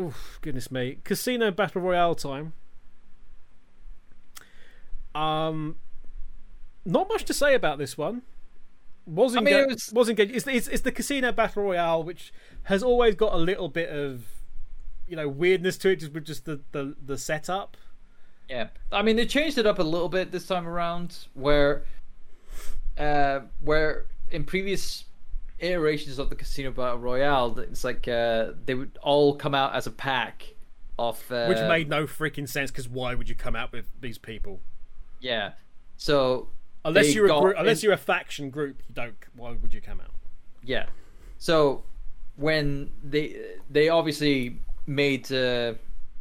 oof, goodness me, Casino Battle Royale time. Um, not much to say about this one. Was I mean, enga- it was- was engaged. It's, it's it's the Casino Battle Royale, which has always got a little bit of you know weirdness to it, just with just the the the setup. Yeah, I mean they changed it up a little bit this time around, where, uh, where in previous iterations of the Casino Battle Royale, it's like uh, they would all come out as a pack of uh, which made no freaking sense because why would you come out with these people yeah. So unless you're a group, unless in- you're a faction group? You don't. Why would you come out? Yeah. So when they they obviously made uh,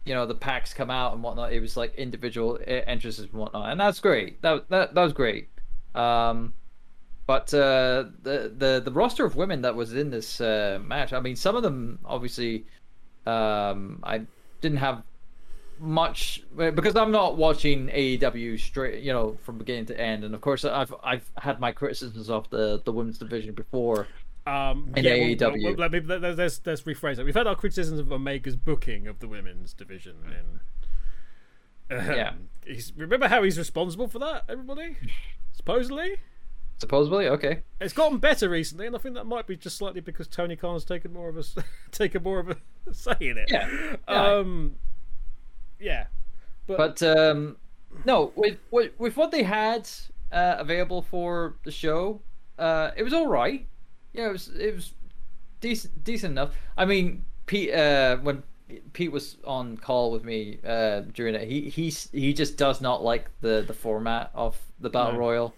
you know the packs come out and whatnot, it was like individual entrances and whatnot, and that's great. That that that was great. Um, but uh, the the the roster of women that was in this uh, match, I mean, some of them obviously um, I didn't have much because I'm not watching AEW straight, you know, from beginning to end. And of course, I've I've had my criticisms of the the women's division before. Um, In yeah, well, AEW. well, let me let- let's, let's rephrase it. We've had our criticisms of Omega's booking of the women's division, and um, Yeah. he's, remember how he's responsible for that? Everybody, supposedly, Supposedly, okay. it's gotten better recently, and I think that might be just slightly because Tony Khan's taken more of a taken more of a say in it. Yeah. Yeah. Um. Yeah. But um, no, with, with with what they had uh, available for the show, uh, it was all right. Yeah, it was it was decent decent enough. I mean, Pete uh, when Pete was on call with me uh, during it, he he's he just does not like the the format of the battle No. royal.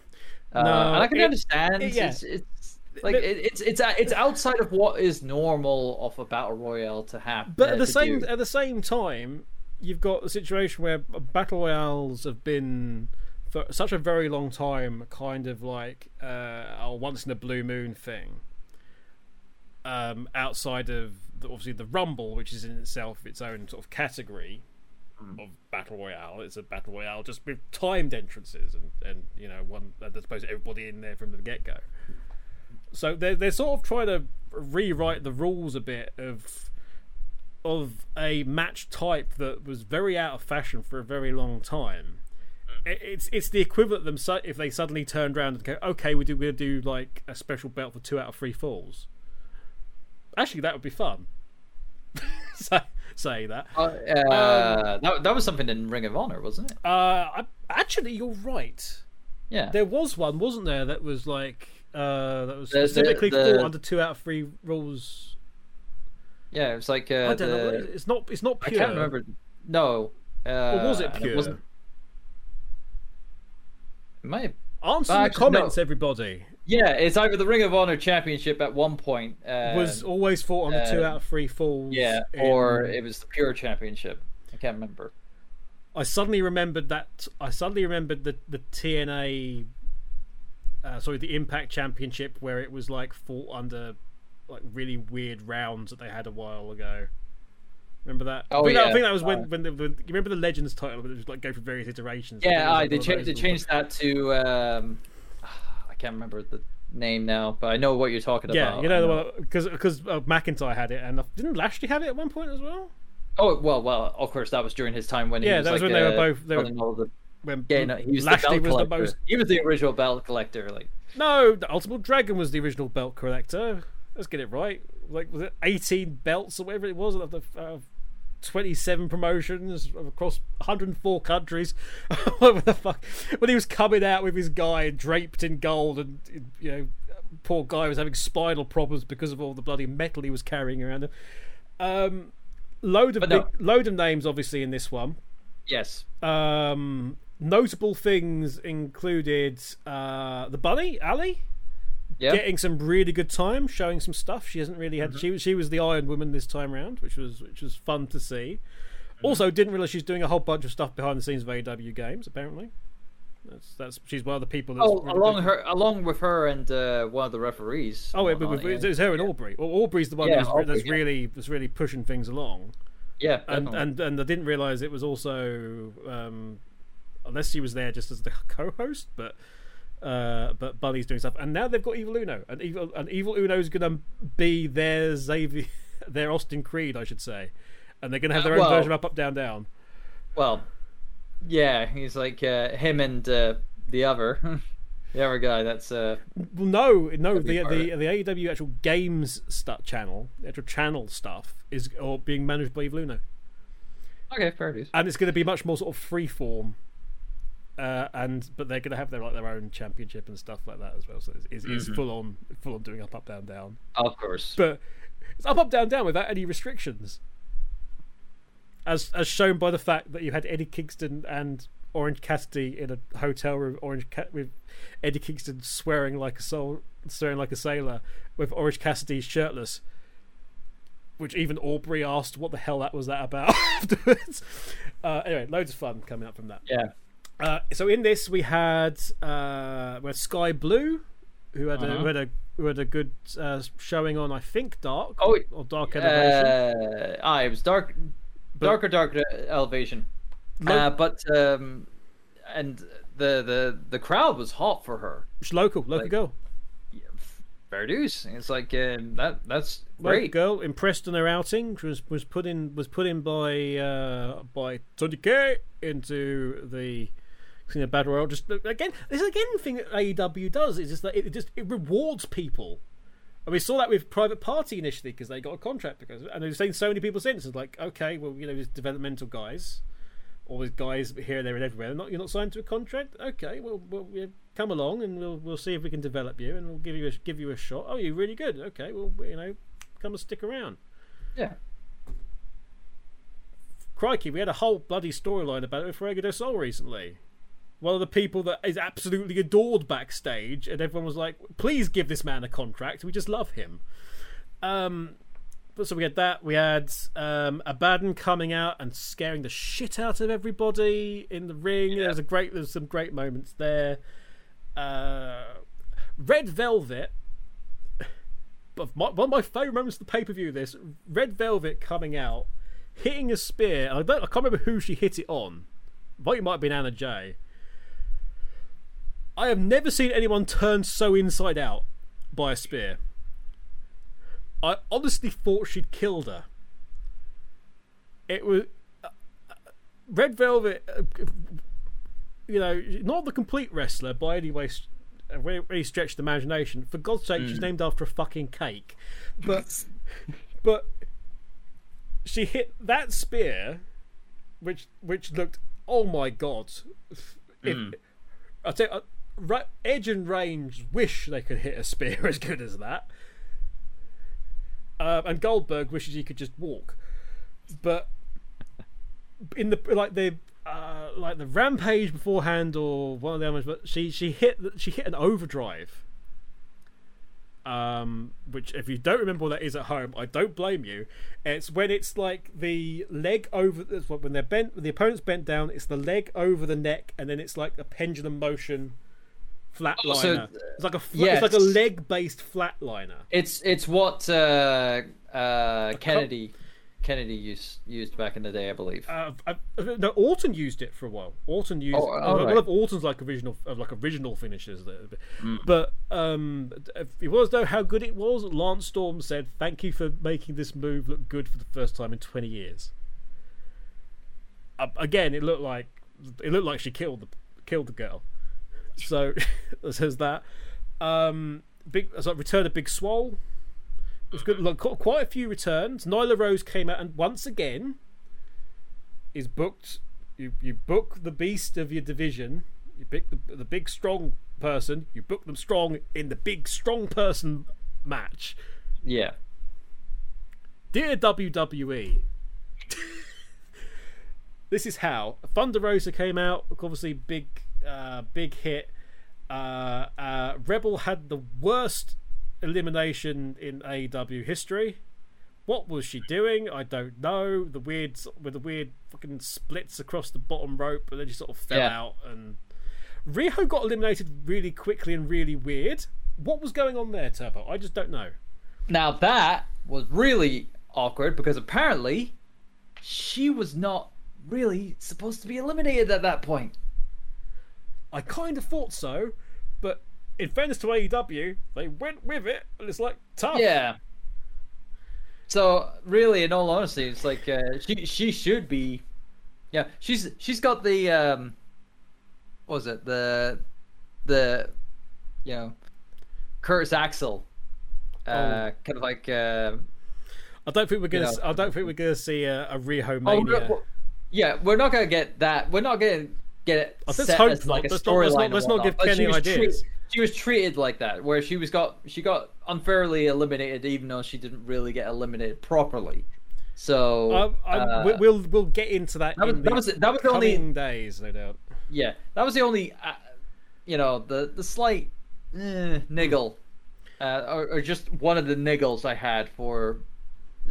Uh, No, and I can it- understand. it- yeah. It's, it's like But- it, it's it's it's outside of what is normal of a battle royale to have. But uh, at the same do. at the same time, you've got a situation where battle royales have been for such a very long time kind of like uh, a once in a blue moon thing. Um, outside of the, obviously the Rumble, which is in itself its own sort of category Mm. of battle royale. It's a battle royale just with timed entrances and, and you know one as opposed to everybody in there from the get go. So they're they're sort of trying to rewrite the rules a bit of of a match type that was very out of fashion for a very long time. Mm. It's it's the equivalent of them su- if they suddenly turned around and go, okay, we do we'll do like a special belt for two out of three falls. Actually, that would be fun. say, that. Uh, uh, that that was something in Ring of Honor, wasn't it? Uh, actually, you're right. Yeah. There was one, wasn't there? That was like uh, that was The- the- specifically the- fought under two out of three rules. Yeah, it was like uh, I don't know. the- it is. It's not. It's not pure. I can't remember. No. Uh, Or was it pure? wasn't- It might have- Answer in the actually, no. comments, everybody. Yeah, it's either the Ring of Honor Championship at one point. Uh, was always fought under two uh, out of three falls. yeah, in- or it was the Pure Championship. I can't remember. I suddenly remembered that. I suddenly remembered the the TNA. Uh, sorry, the Impact Championship, where it was like fought under like really weird rounds that they had a while ago. Remember that? Oh, I think, that, I think that was when Uh, when, the, when you remember the Legends title, but it was like go through various iterations. I think it Yeah, I, they, one cha- they changed that to. Um, can't remember the name now, but I know what you're talking Yeah, about. Yeah, you know the one because because uh, McIntyre had it, and didn't Lashley have it at one point as well? Oh well, well, of course that was during his time when he Yeah, was that was like, when they were uh, both- they were- the When Yeah, no, he was Lashley the was the most He was the original belt collector. Like, No, the Ultimate Dragon was the original belt collector. Let's get it right. Like was it eighteen belts or whatever it was? Of the uh, twenty-seven promotions across one hundred and four countries. what the fuck? When he was coming out with his guy draped in gold, and you know, poor guy was having spinal problems because of all the bloody metal he was carrying around him. Um, load of no. big, load of names, obviously, in this one. yes, Um, notable things included uh, the bunny, Ali, yeah, getting some really good time, showing some stuff. She hasn't really had. She was she was the Iron Woman this time round, which was which was fun to see. Also, didn't realize she's doing a whole bunch of stuff behind the scenes of AW games. Apparently, that's that's she's one of the people. That's Oh, really along doing- her, along with her and uh, one of the referees. Oh, it, whatnot, it, yeah. was her and Aubrey. Well, Aubrey's the one Yeah, that's, Aubrey, that's really that's really pushing things along. yeah, and and and I didn't realize it was also um, unless she was there just as the co-host, but uh, but Bunny's doing stuff, and now they've got Evil Uno, and Evil and Evil Uno's gonna be their Xavier, their Austin Creed, I should say, and they're going to have their own well- version of Up Up Down Down. Well, yeah, he's like uh, him and uh, the other, the other guy. That's uh, Well, no, no. The the, the AEW actual games stuff channel, the actual channel stuff is or being managed by Evil Uno, okay, fair dues. and it's going to be much more sort of free form. Uh, and but they're going to have their like their own championship and stuff like that as well. So it's, it's, Mm-hmm. it's full on full on doing up up down down. Of course. But it's up up down down without any restrictions, as as shown by the fact that you had Eddie Kingston and Orange Cassidy in a hotel room. Orange Ca- with Eddie Kingston swearing like a soul, swearing like a sailor, with Orange Cassidy shirtless. Which even Aubrey asked, "What the hell that was that about?" afterwards. Uh, anyway, loads of fun coming up from that. yeah. Uh, so in this we had uh, we had Skye Blue, who had a, Uh-huh. who had a who had a good uh, showing on I think Dark Oh, or Dark Elevation. Uh, ah, it was dark, darker, darker elevation. Lo- uh, but um, and the the the crowd was hot for her. It's local, local like- girl, Fair dues. It's like um, that. That's local great. girl impressed on her outing. Was was put in was put in by uh, by Tony K into the you a battle royal. Just again, this is again the thing that AEW does is just that it just it rewards people. And we saw that with Private Party initially because they got a contract because, and they've seen so many people since. It's like, okay, well, you know, these developmental guys, all these guys here, there, and everywhere. Not you're not signed to a contract. Okay, well, well yeah, come along and we'll we'll see if we can develop you and we'll give you a, give you a shot. Oh, you're really good. Okay, well, you know, come and stick around. Yeah. Crikey, we had a whole bloody storyline about it with Fuego del Sol recently. One of the people that is absolutely adored backstage, and everyone was like, "Please give this man a contract. We just love him." Um, but so we had that. We had um, Abaddon coming out and scaring the shit out of everybody in the ring. There was a great, there's some great moments there. Uh, Red Velvet. But my, one of my favourite moments of the pay per view. This Red Velvet coming out, hitting a spear. I don't, I can't remember who she hit it on. Think it might have been Anna Jay. I have never seen anyone turn so inside out by a spear. I honestly thought she'd killed her. It was uh, Red Velvet, uh, you know, not the complete wrestler by any way, uh, really, really stretched the imagination. For God's sake, she's named after a fucking cake, but but she hit that spear, which which looked oh my god. If, I tell you, uh, Edge and Reigns wish they could hit a spear as good as that. Um, and Goldberg wishes he could just walk, but in the like the uh, like the rampage beforehand or one of the others, but she she hit she hit an overdrive. Um, which if you don't remember what that is at home, I don't blame you. It's when it's like the leg over. When they're bent, the opponent's bent down. It's the leg over the neck, and then it's like a pendulum motion flatliner. Oh, so- it's like a fl- it's like a leg based flatliner. It's it's what uh, uh, Kennedy Kennedy used used back in the day, I believe. Uh, I, no, Orton used it for a while. Orton used Oh, uh, one right. of Orton's like original, uh, like original finishes. Hmm. But um, if it was though how good it was. Lance Storm said, "Thank you for making this move look good for the first time in twenty years." Uh, again, it looked like it looked like she killed the killed the girl. So says that. Um, big so return of Big Swole. Was good. Look, quite a few returns. Nyla Rose came out and once again is booked. You you book the beast of your division. You pick the the big strong person. You book them strong in the big strong person match. Yeah. Dear WWE, this is how Thunder Rosa came out. Obviously, big, uh, big hit. Uh, uh, Rebel had the worst elimination in AEW history. What was she doing? I don't know. The weird, with the weird fucking splits across the bottom rope, and then she sort of fell Yeah. out. And Riho got eliminated really quickly and really weird. What was going on there, Turbo? I just don't know. Now that was really awkward because apparently she was not really supposed to be eliminated at that point. I kind of thought so, but in fairness to AEW, they went with it, and it's like tough. Yeah. So really, in all honesty, it's like uh, she she should be, yeah. She's she's got the um, what was it the the, you know, Curtis Axel, uh, Oh. kind of like uh, I don't think we're gonna. You know. I don't think we're gonna see a, a Riho oh, mania. we're- yeah, we're not gonna get that. We're not gonna get it Oh, let's set hope as like not. a Let's not- let's storyline. not- let's not give Kenny ideas. treated- she was treated like that, where she was got she got unfairly eliminated, even though she didn't really get eliminated properly. So uh, we- we'll we'll get into that. that was- in that the was- that was the only- days, no doubt. Yeah, that was the only, uh, you know, the the slight eh, niggle, uh, or, or just one of the niggles I had for,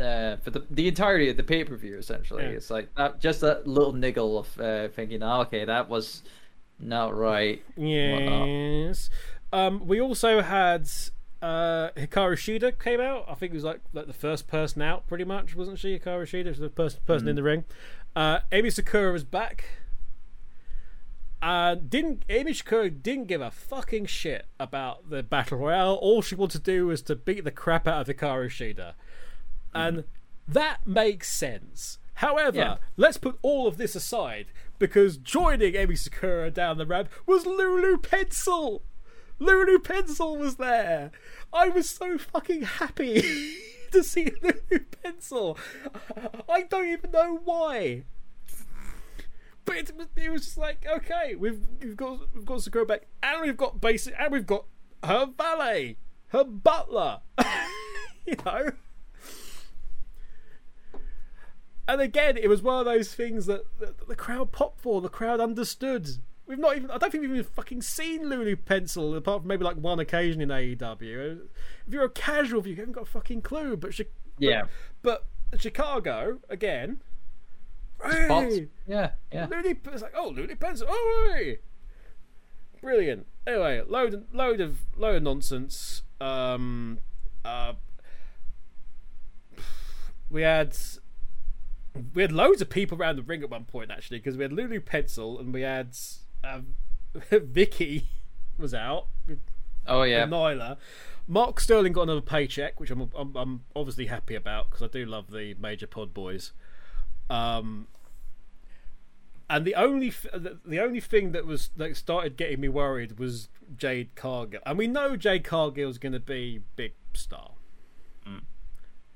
uh, for the the entirety of the pay per view. Essentially, Yeah. it's like that, just that little niggle of uh, thinking, oh, okay, that was not right. Yes. Um, we also had uh, Hikaru Shida came out. I think it was like like the first person out, pretty much, wasn't she? Hikaru Shida was the first person in the ring. Uh, Emi Sakura was back. Uh, didn't Emi Sakura didn't give a fucking shit about the battle royale. All she wanted to do was to beat the crap out of Hikaru Shida, and that makes sense. However, Yeah. let's put all of this aside because joining Emi Sakura down the ramp was Lulu Pencil. Lulu Pencil was there. I was so fucking happy to see Lulu Pencil. I don't even know why. But it, was- it was just like, okay, we've we've got we've got Sakura back, and we've got basic, and we've got her valet, her butler. you know. And again, it was one of those things that, that the crowd popped for. The crowd understood. We've not even. I don't think we've even fucking seen Lulu Pencil apart from maybe like one occasion in AEW. If you're a casual viewer, you haven't got a fucking clue. But, Yeah. but, but Chicago again. Hey, Yeah, yeah. Looney, it's like, oh, Looney Pencil, oh, hey. brilliant. Anyway, load, load of, load of nonsense. Um, uh, we had, we had loads of people around the ring at one point actually because we had Lulu Pencil and we had um, Vicky was out Oh yeah. Nyla. Mark Sterling got another paycheck, which I'm I'm, I'm obviously happy about because I do love the Major Pod boys. Um, and the only the, the only thing that was that started getting me worried was Jade Cargill, and we know Jade Cargill's going to be big star,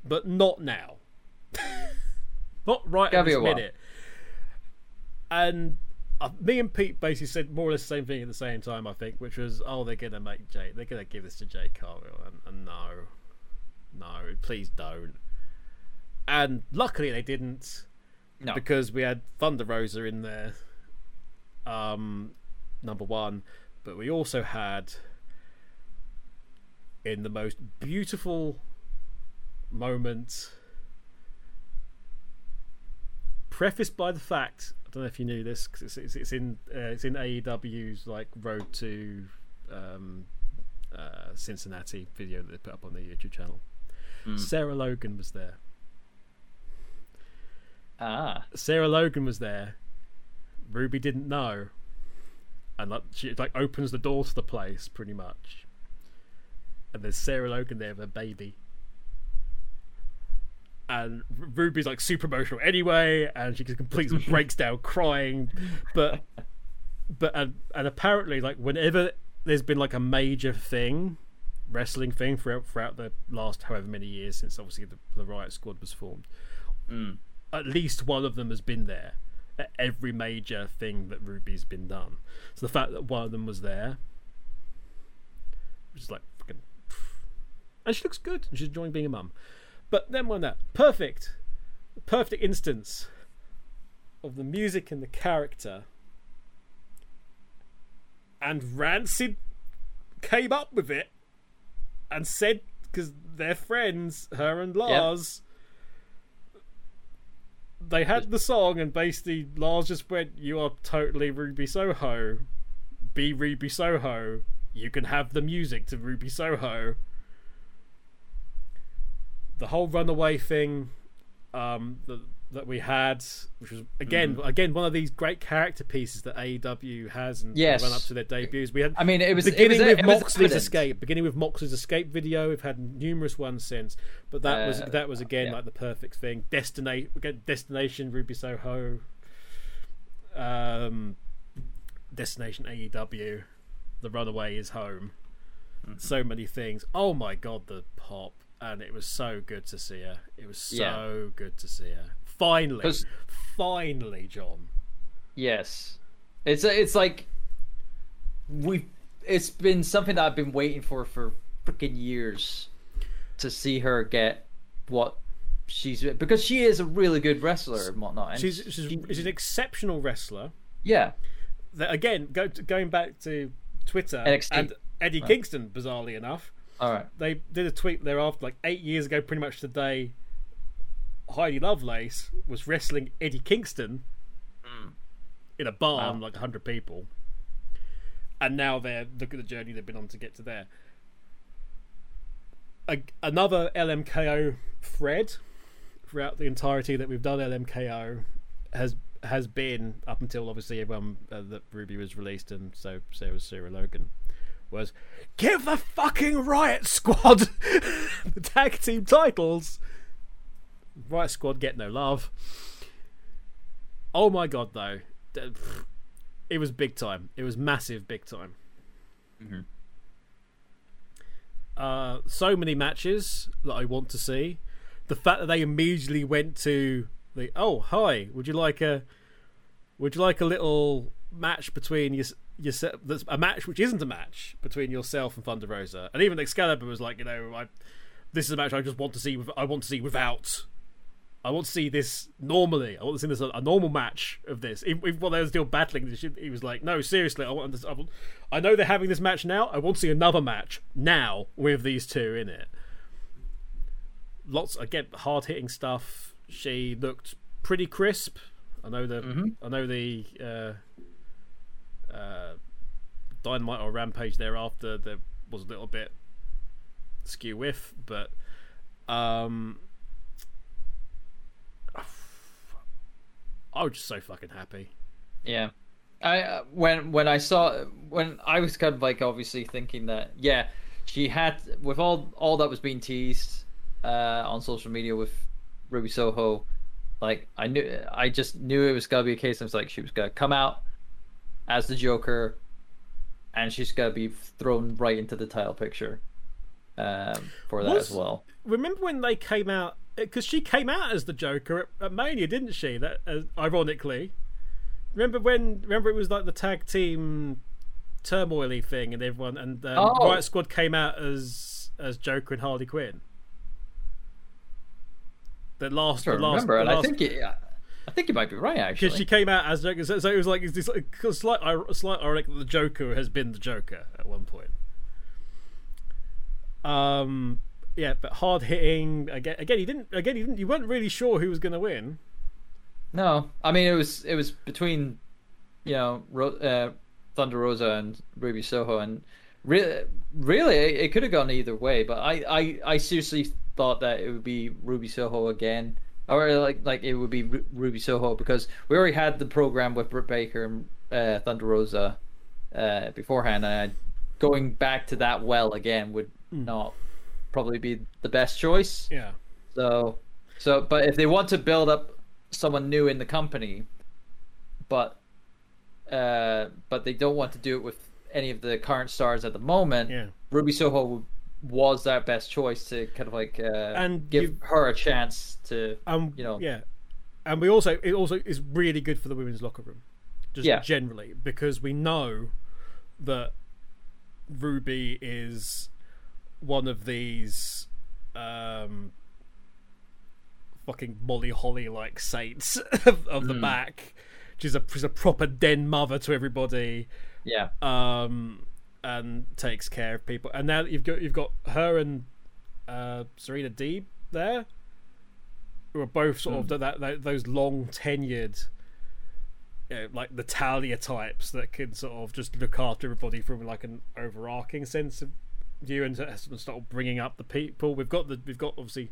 but not now, not right Gotta at this while. minute. And uh, me and Pete basically said more or less the same thing at the same time. I think, which was, oh, they're going to make Jade, they're going to give this to Jade Cargill, and, and no, no, please don't. And luckily they didn't No. because we had Thunder Rosa in there, um, number one, but we also had in the most beautiful moment, prefaced by the fact I don't know if you knew this because it's, it's, it's in uh, it's in AEW's like Road to um, uh, Cincinnati video that they put up on their YouTube channel. Sarah Logan was there. Ah. Sarah Logan was there. Ruby didn't know, and like she like opens the door to the place pretty much. And there's Sarah Logan there with a baby, and Ruby's like super emotional anyway, and she just completely breaks down crying. But but and, and apparently like whenever there's been like a major thing wrestling thing throughout throughout the last however many years since obviously the, the riot squad was formed mm. at least one of them has been there at every major thing that Ruby's been done. So the fact that one of them was there, was like fucking, and she looks good, and she's enjoying being a mum. But then when that perfect, perfect instance of the music and the character, and Rancid came up with it and said because they're friends, her and Lars they had the song and basically Lars just went, "You are totally Ruby Soho. Be Ruby Soho. You can have the music to Ruby Soho." The whole runaway thing, um, the that we had, which was again Mm-hmm. again one of these great character pieces that AEW has and Yes. run up to their debuts. We had I mean, it was it beginning was, with it Moxley's escape, beginning with Moxley's escape video. We've had numerous ones since, but that was Uh, that was again yeah. like the perfect thing. Destinate, Destination Ruby Soho, um, Destination AEW, The Runaway is home. Mm-hmm. So many things. Oh my god, the pop, and it was so good to see her. It was so Yeah. good to see her. Finally, finally, John. Yes, it's it's like we. It's been something that I've been waiting for for freaking years to see her get what she's because she is a really good wrestler and whatnot. And She's she's, she- she's an exceptional wrestler. yeah, that again go to, going back to Twitter NXT. and Eddie Kingston, bizarrely enough, all right, they did a tweet thereafter, like eight years ago, pretty much today. Heidi Lovelace was wrestling Eddie Kingston in a barn, Wow. like hundred people, and now they're look at the journey they've been on to get to there. A, another LMKO thread throughout the entirety that we've done LMKO has has been up until obviously everyone uh, that Ruby was released and so so was Sarah Logan was give the fucking Riot Squad the tag team titles. Riot Squad get no love. Oh my god, though, it was big time. It was massive, big time. Mhm. Uh, so many matches that I want to see. The fact that they immediately went to the oh hi, would you like a would you like a little match between your yourself? That's a match which isn't a match between yourself and Thunder Rosa, and even Excalibur was like, you know, I this is a match I just want to see. I want to see without. I want to see this normally. I want to see this a, a normal match of this. Even, even while they were still battling, he was like, "No, seriously, I want. This, I, want I know they're having this match now. I want to see another match now with these two in it." Lots again, hard hitting stuff. She looked pretty crisp. I know the. Mhm. I know the. Uh, uh, Dynamite or Rampage thereafter there was a little bit skew with, but um, I was just so fucking happy. yeah. I uh, when when I saw when I was kind of like obviously thinking that yeah she had with all all that was being teased uh, on social media with Ruby Soho like I knew I just knew it was gonna be a case. I was like she was gonna come out as the Joker, and she's gonna be thrown right into the title picture um, for that Was- as well. Remember when they came out? Because she came out as the Joker at, at Mania, didn't she? That uh, ironically. Remember when? Remember it was like the tag team turmoily thing, and everyone and um, Oh. Riot Squad came out as as Joker and Harley Quinn. The last, I the last, remember, the and I think it, I think you might be right actually. because she came out as Joker, so, so it was like it's this like, slight, slight ironic that the Joker has been the Joker at one point. Um, yeah, but hard hitting again. Again, he didn't. Again, he didn't. You weren't really sure who was going to win. No, I mean it was it was between, you know, Ro- uh, Thunder Rosa and Ruby Soho, and really, really, it, it could have gone either way. But I, I, I seriously thought that it would be Ruby Soho again, or like like it would be Ru- Ruby Soho because we already had the program with Britt Baker and uh, Thunder Rosa uh, beforehand, and going back to that well again would not probably be the best choice. Yeah. So, so, but if they want to build up someone new in the company, but, uh, but they don't want to do it with any of the current stars at the moment, Yeah. Ruby Soho was that best choice to kind of like uh, And give you- her a chance to, Um. you know, Yeah. And we also it also is really good for the women's locker room, just Yeah. generally because we know that Ruby is one of these um fucking Molly Holly like saints of, of the Mm. back. She's a she's a proper den mother to everybody yeah, um, and takes care of people. And now you've got you've got her and uh, Serena Deeb there, who are both sort of that, that those long tenured, you know, like Natalya types that can sort of just look after everybody from like an overarching sense of view and start bringing up the people. We've got the we've got obviously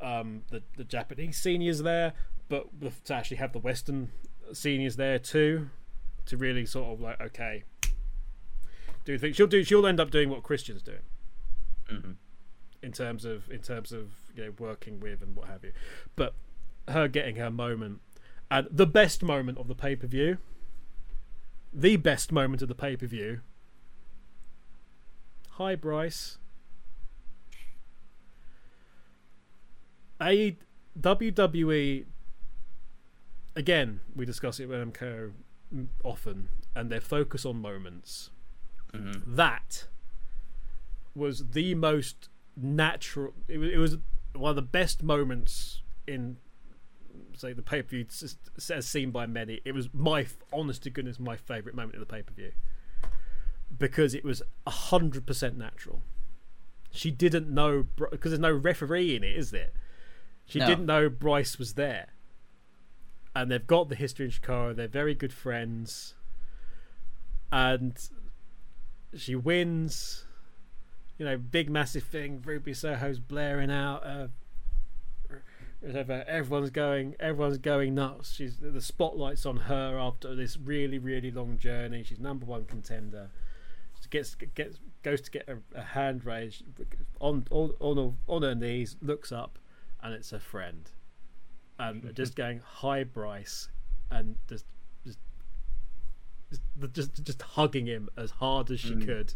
um, the the Japanese seniors there, but to actually have the Western seniors there too, to really sort of like okay, do things. She'll do. She'll end up doing what Christian's doing. Mm-hmm. In terms of in terms of you know working with and what have you, but her getting her moment and the best moment of the pay per view, the best moment of the pay per view. Hi, Bryce. A WWE again, we discuss it with MKO often, and their focus on moments. Mm-hmm. That was the most natural. It was, it was one of the best moments in, say, the pay per view, as seen by many. It was my honest to goodness my favorite moment of the pay per view because it was hundred percent natural. She didn't know because there's no referee in it, is there? She No. didn't know Bryce was there. And they've got the history in Chicago. They're very good friends. And she wins. You know, big massive thing. Ruby Soho's blaring out. Uh, whatever. Everyone's going. Everyone's going nuts. She's the spotlight's on her after this really, really long journey. She's number one contender. She gets gets goes to get a, a hand raised on on on her, on her knees. Looks up, and it's her friend, and just going hi Bryce, and just just just hugging him as hard as she mm. could,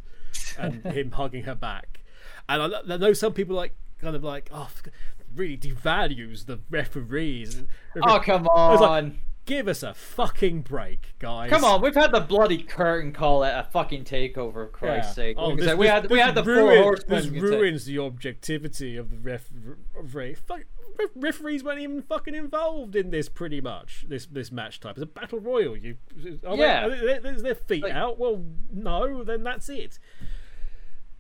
and him hugging her back. And I, I know some people like kind of like oh really devalues the referees. Oh come was like, on! Give us a fucking break, guys. Come on, we've had the bloody curtain call at a fucking takeover, for Christ's sake. Oh, this, we this- had we had the ruin- four horsemen. This you could say. ruins the objectivity of the ref- referee. Fuck, ref- referees weren't even fucking involved in this. Pretty much, this this match type. It's a battle royal. You, are they- Yeah. they- there's their feet Like- out. Well, no, then that's it.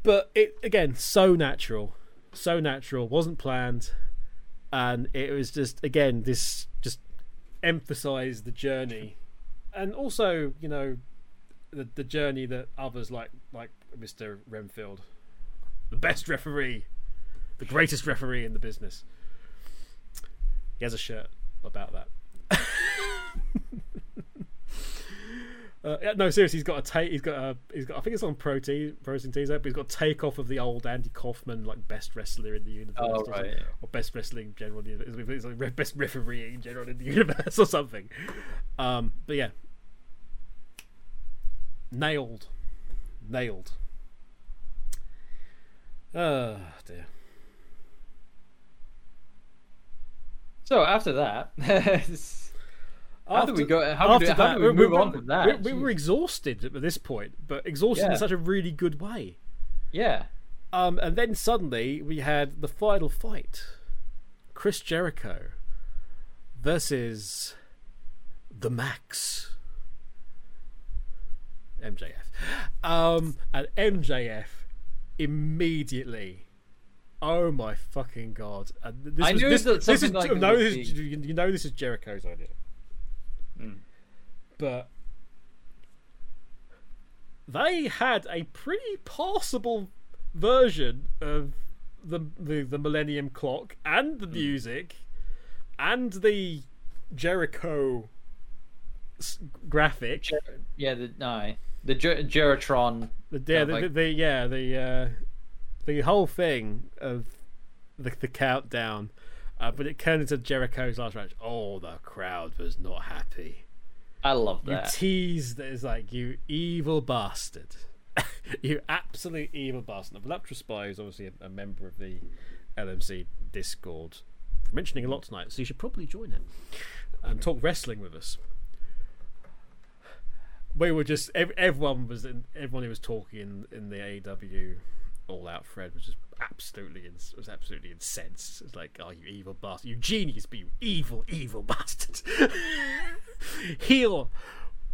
But it again, so natural, so natural. Wasn't planned, and it was just again this just emphasized the journey, and also you know the the journey that others like like Mr. Renfield, the best referee, the greatest referee in the business. He has a shirt about that. Uh, no, seriously, he's got a take. He's got a. He's got. I think it's on protein protein teaser, but he's got a take off of the old Andy Kaufman like best wrestler in the universe, Oh, or, right. or best wrestling general. in the universe. It's like best referee in general in the universe or something. Um, but yeah, nailed, nailed. Oh dear. So after that, how do we go? How do we, after how do we move on from that? We, we were exhausted at this point, but exhausted Yeah. in such a really good way. yeah. Um, and then suddenly we had the final fight: Chris Jericho versus the Max. MJF. Um, and MJF immediately. Oh my fucking god! And this I was, knew this, that this is like no, this is, you know this is Jericho's idea, Mm. but they had a pretty passable version of the the, the Millennium Clock and the Hmm. music and the Jericho s- graphic. Jer- yeah, the no, the Jer- Jeritron. The, yeah, the, like- the, the yeah the uh, the whole thing of the the countdown, uh, but it turned into Jericho's last match. Oh, the crowd was not happy. I love You that. teased that it's like you evil bastard, you absolute evil bastard. Now, Voluptuous Spy is obviously a, a member of the LMC Discord. We're mentioning a lot tonight, so you should probably join it and talk wrestling with us. We were just ev- everyone was in, everyone who was talking in, in the AEW all out Fred was just absolutely ins- was absolutely incensed. It's like, oh, you evil bastard, you genius, but you evil, evil bastard. heel,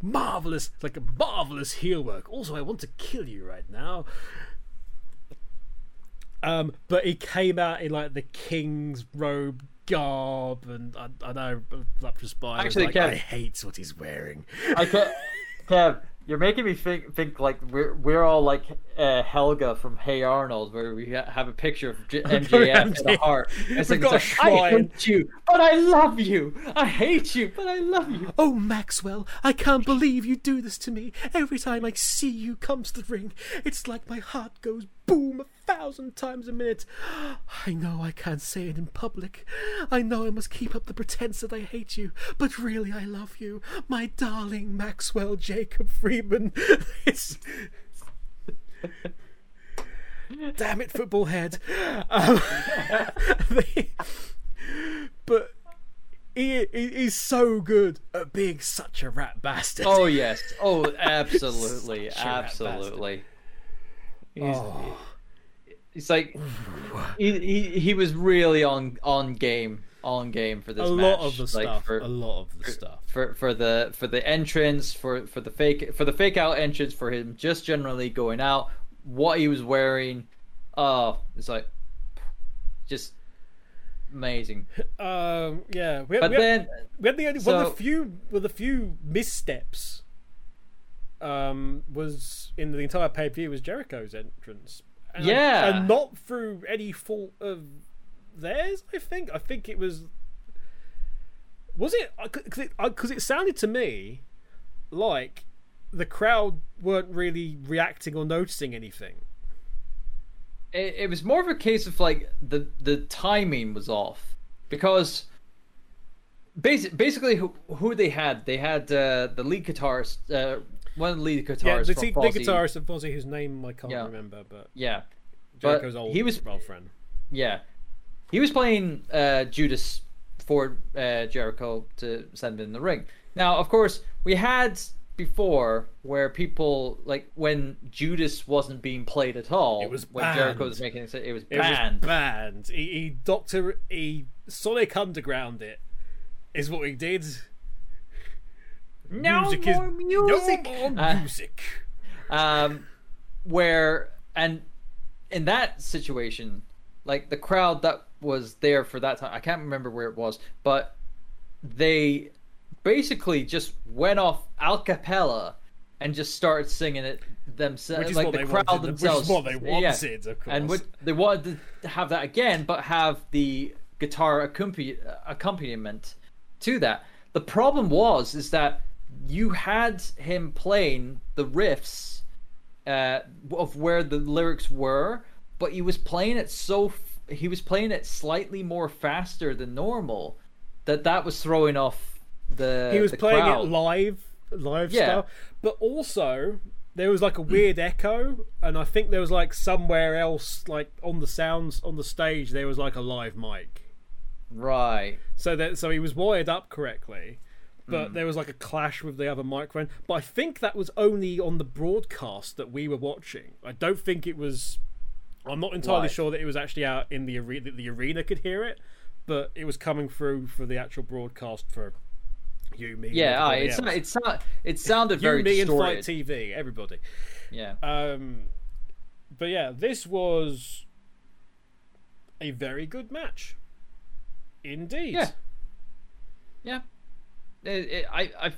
marvelous, like a marvelous heel work. Also, I want to kill you right now. Um, but he came out in like the king's robe garb, and I, I know Voluptuous Spy was Actually, like, Kev- I hate what he's wearing. I could, Kev, You're making me think think like we're we're all like uh, Helga from Hey Arnold, where we ha- have a picture of J- MJF in the heart. It's like, got it's like, I hate you, but I love you. I hate you, but I love you. Oh, Maxwell, I can't believe you do this to me. Every time I see you come to the ring, it's like my heart goes boom thousand times a minute. I know I can't say it in public. I know I must keep up the pretense that I hate you, but really I love you. My darling Maxwell Jacob Freeman. Damn it, football head. Um, the- but he, he he's so good at being such a rat bastard. Oh yes. Oh, absolutely, Such a rat absolutely. He's, Oh. He's like he, he he was really on on game on game for this a match. lot of the like, stuff. for, a lot of the stuff. for for the for the entrance for for the fake for the fake out entrance for him just generally going out what he was wearing oh it's like just amazing Um, yeah, we had, but we had, then we had the only one of the few with a few missteps. Um, was in the entire pay per view was Jericho's entrance. And, Yeah. and not through any fault of theirs. I think. I think it was. Was it? Because it, it sounded to me like the crowd weren't really reacting or noticing anything. it, it was more of a case of like the the timing was off because basic, basically who, who they had they had uh, the lead guitarist uh, one of the lead guitarists Yeah, the, from Fozzy. guitarist of Fozzy, whose name I can't Yeah. remember, but yeah but Jericho's old he was old friend. Yeah, he was playing uh, Judas for uh, Jericho to send in the ring. Now, of course, we had before where people like when Judas wasn't being played at all. It was when Jericho was making it. It was banned. It banned. was banned. He, he Doctor he Sonic Underground it is what he did. No music more is music! No more Uh, um, where and in that situation, like the crowd that was there for that time, I can't remember where it was, but they basically just went off a cappella and just started singing it themselves, like the crowd wanted. Which is themselves. what they Yeah. wanted, of course. And what, they wanted to have that again, but have the guitar accompaniment to that. The problem was is that you had him playing the riffs uh, of where the lyrics were, but he was playing it so f- he was playing it slightly more faster than normal that that was throwing off the he was the playing crowd. it live, live Yeah. style, but also there was like a weird echo, and I think there was like somewhere else, like on the sounds on the stage, there was like a live mic. right. So that so he was wired up correctly, but Mm. there was like a clash with the other microphone. But I think that was only on the broadcast that we were watching. I don't think it was. I'm not entirely Right. sure that it was actually out in the arena. That the arena could hear it, but it was coming through for the actual broadcast for you, me, Yeah, it's else. it, sou- it sounded you, very me, and Fight. TV, everybody. Yeah. Um, but yeah, this was a very good match. Indeed. Yeah. Yeah. It, it, I, I,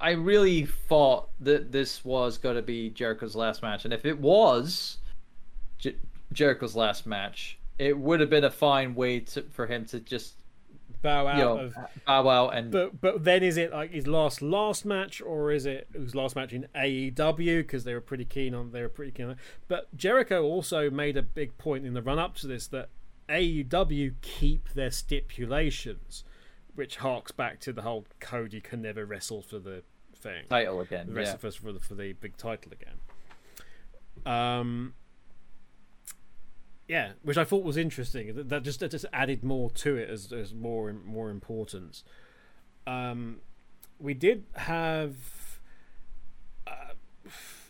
I really thought that this was going to be Jericho's last match, and if it was J- Jericho's last match, it would have been a fine way to, for him to just Bow out you know of bow out and But but then is it like his last last match or is it his last match in AEW because they were pretty keen on they were pretty keen on but Jericho also made a big point in the run up to this that AEW keep their stipulations which harks back to the whole Cody can never wrestle for the thing title again. rest Yeah. for the for the big title again. Um, yeah, which I thought was interesting. That, that just that just added more to it as as more more importance. Um, we did have. Uh,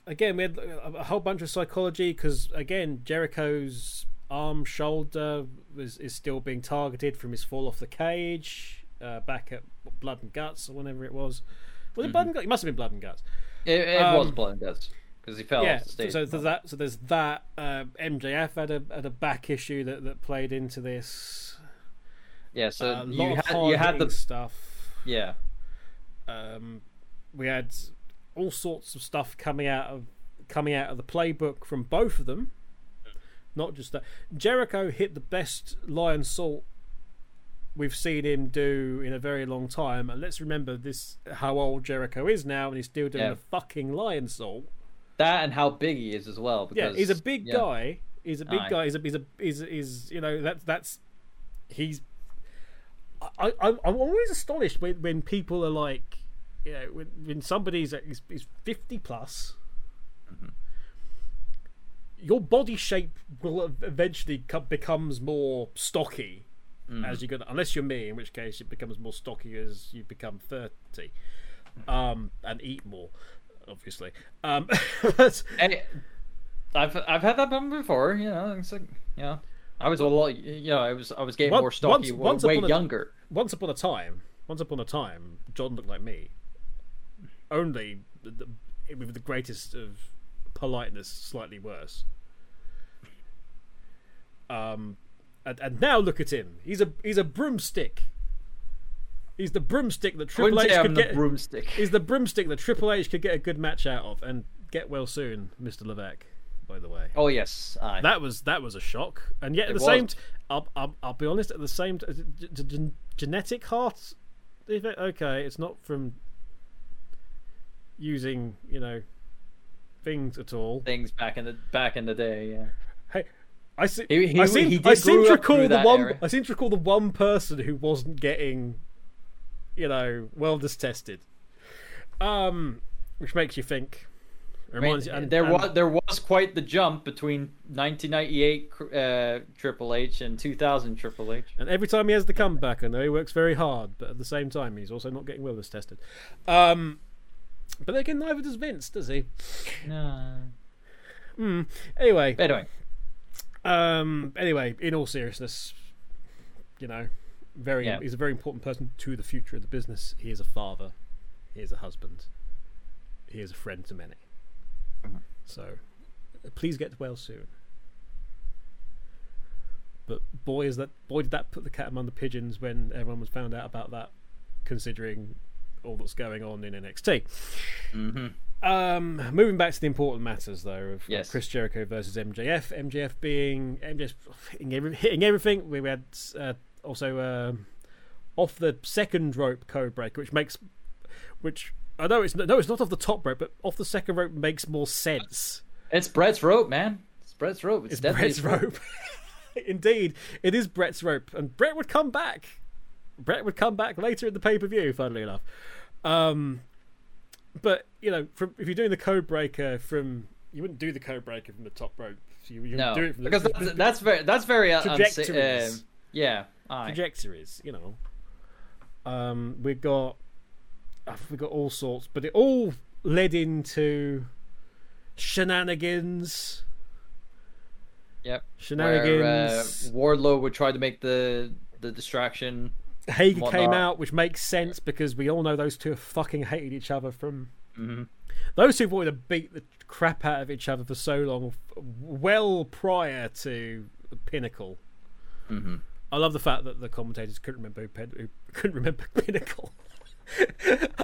again, we had a, a whole bunch of psychology because again, Jericho's arm, shoulder is is still being targeted from his fall off the cage uh, back at Blood and Guts or whenever it was. Was it Blood and Guts? It must have been Blood and Guts. It, it was Um, blood and guts because he fell yeah. off the stage. So there's that. So there's that. Uh, MJF had a had a back issue that, that played into this. yeah, so lot you had you had the stuff. yeah Um, we had all sorts of stuff coming out of coming out of the playbook from both of them. Not just that Jericho hit the best Lionsault we've seen him do in a very long time. And let's remember this how old Jericho is now, and he's still doing Yeah. the fucking Lionsault. That and how big he is as well. Yeah, he's a big yeah. guy. He's a big Aye. guy. He's a he's a he's, he's you know that's that's he's. I, I I'm always astonished when when people are like, you know, when, when somebody's is, is fifty plus. Mm-hmm. Your body shape will eventually co- becomes more stocky Mm-hmm. as you go, unless you're me, in which case it becomes more stocky as you become thirty, um, and eat more, obviously. Um, Hey, I've I've had that problem before. You know, it's like you know, I was a lot. You know, I was I was getting Once- more stocky, once- once way upon a- younger. once upon a time, once upon a time, John looked like me. Only the, with the greatest of politeness, slightly worse. Um, and, and now look at him. He's a he's a broomstick. He's the broomstick that Triple H could the get. broomstick. He's the broomstick that Triple H could get a good match out of, and get well soon, Mister Levesque. By the way, Oh yes, aye. that was that was a shock, and yet at It the same, t- I'll, I'll I'll be honest. At the same, t- g- g- genetic heart. Okay, it's not from using you know things at all. things back in the back in the day. Yeah. I see. He- he- I seem, he I seem to recall the one. era. I seem to recall the one person who wasn't getting, you know, wellness tested. Um, which makes you think. I mean, you, and, there and- was there was quite the jump between 1998 uh, Triple H and 2000 Triple H. And every time he has the comeback, I know he works very hard, but at the same time, he's also not getting wellness tested. Um, but again, neither does Vince, does he? No. Anyway, Anyway, um, anyway, in all seriousness, you know, very Yeah. he's a very important person to the future of the business. He is a father. He is a husband. He is a friend to many. Mm-hmm. So, uh, please get well soon. But boy, is that boy did that put the cat among the pigeons when everyone was found out about that, considering all that's going on in NXT. Mhm. Um, moving back to the important matters, though, of Yes. Chris Jericho versus MJF. MJF being MJF hitting, every, hitting everything. We had uh, also um off the second rope code breaker, which makes, which I know it's no, it's not off the top rope, but off the second rope makes more sense. it's Bret's rope, man. It's Bret's rope. It's, It's Bret's rope. Indeed, it is Bret's rope, and Bret would come back. Bret would come back later in the pay per view. Funnily enough, um, but you know, from if you're doing the code breaker from, you wouldn't do the code breaker from the top rope. You, you No, do it from the, because that's, that's very that's very uh, Trajectories. um, yeah. Aye. trajectories. You know, um, we got we got all sorts, but it all led into shenanigans. Yep. Shenanigans. Where, uh, Wardlow would try to make the the distraction. Hager whatnot. came out, which makes sense because we all know those two have fucking hated each other from. Mhm. Those two wanted to beat the crap out of each other for so long, well prior to Pinnacle. Mhm. I love the fact that the commentators couldn't remember who, who couldn't remember Pinnacle.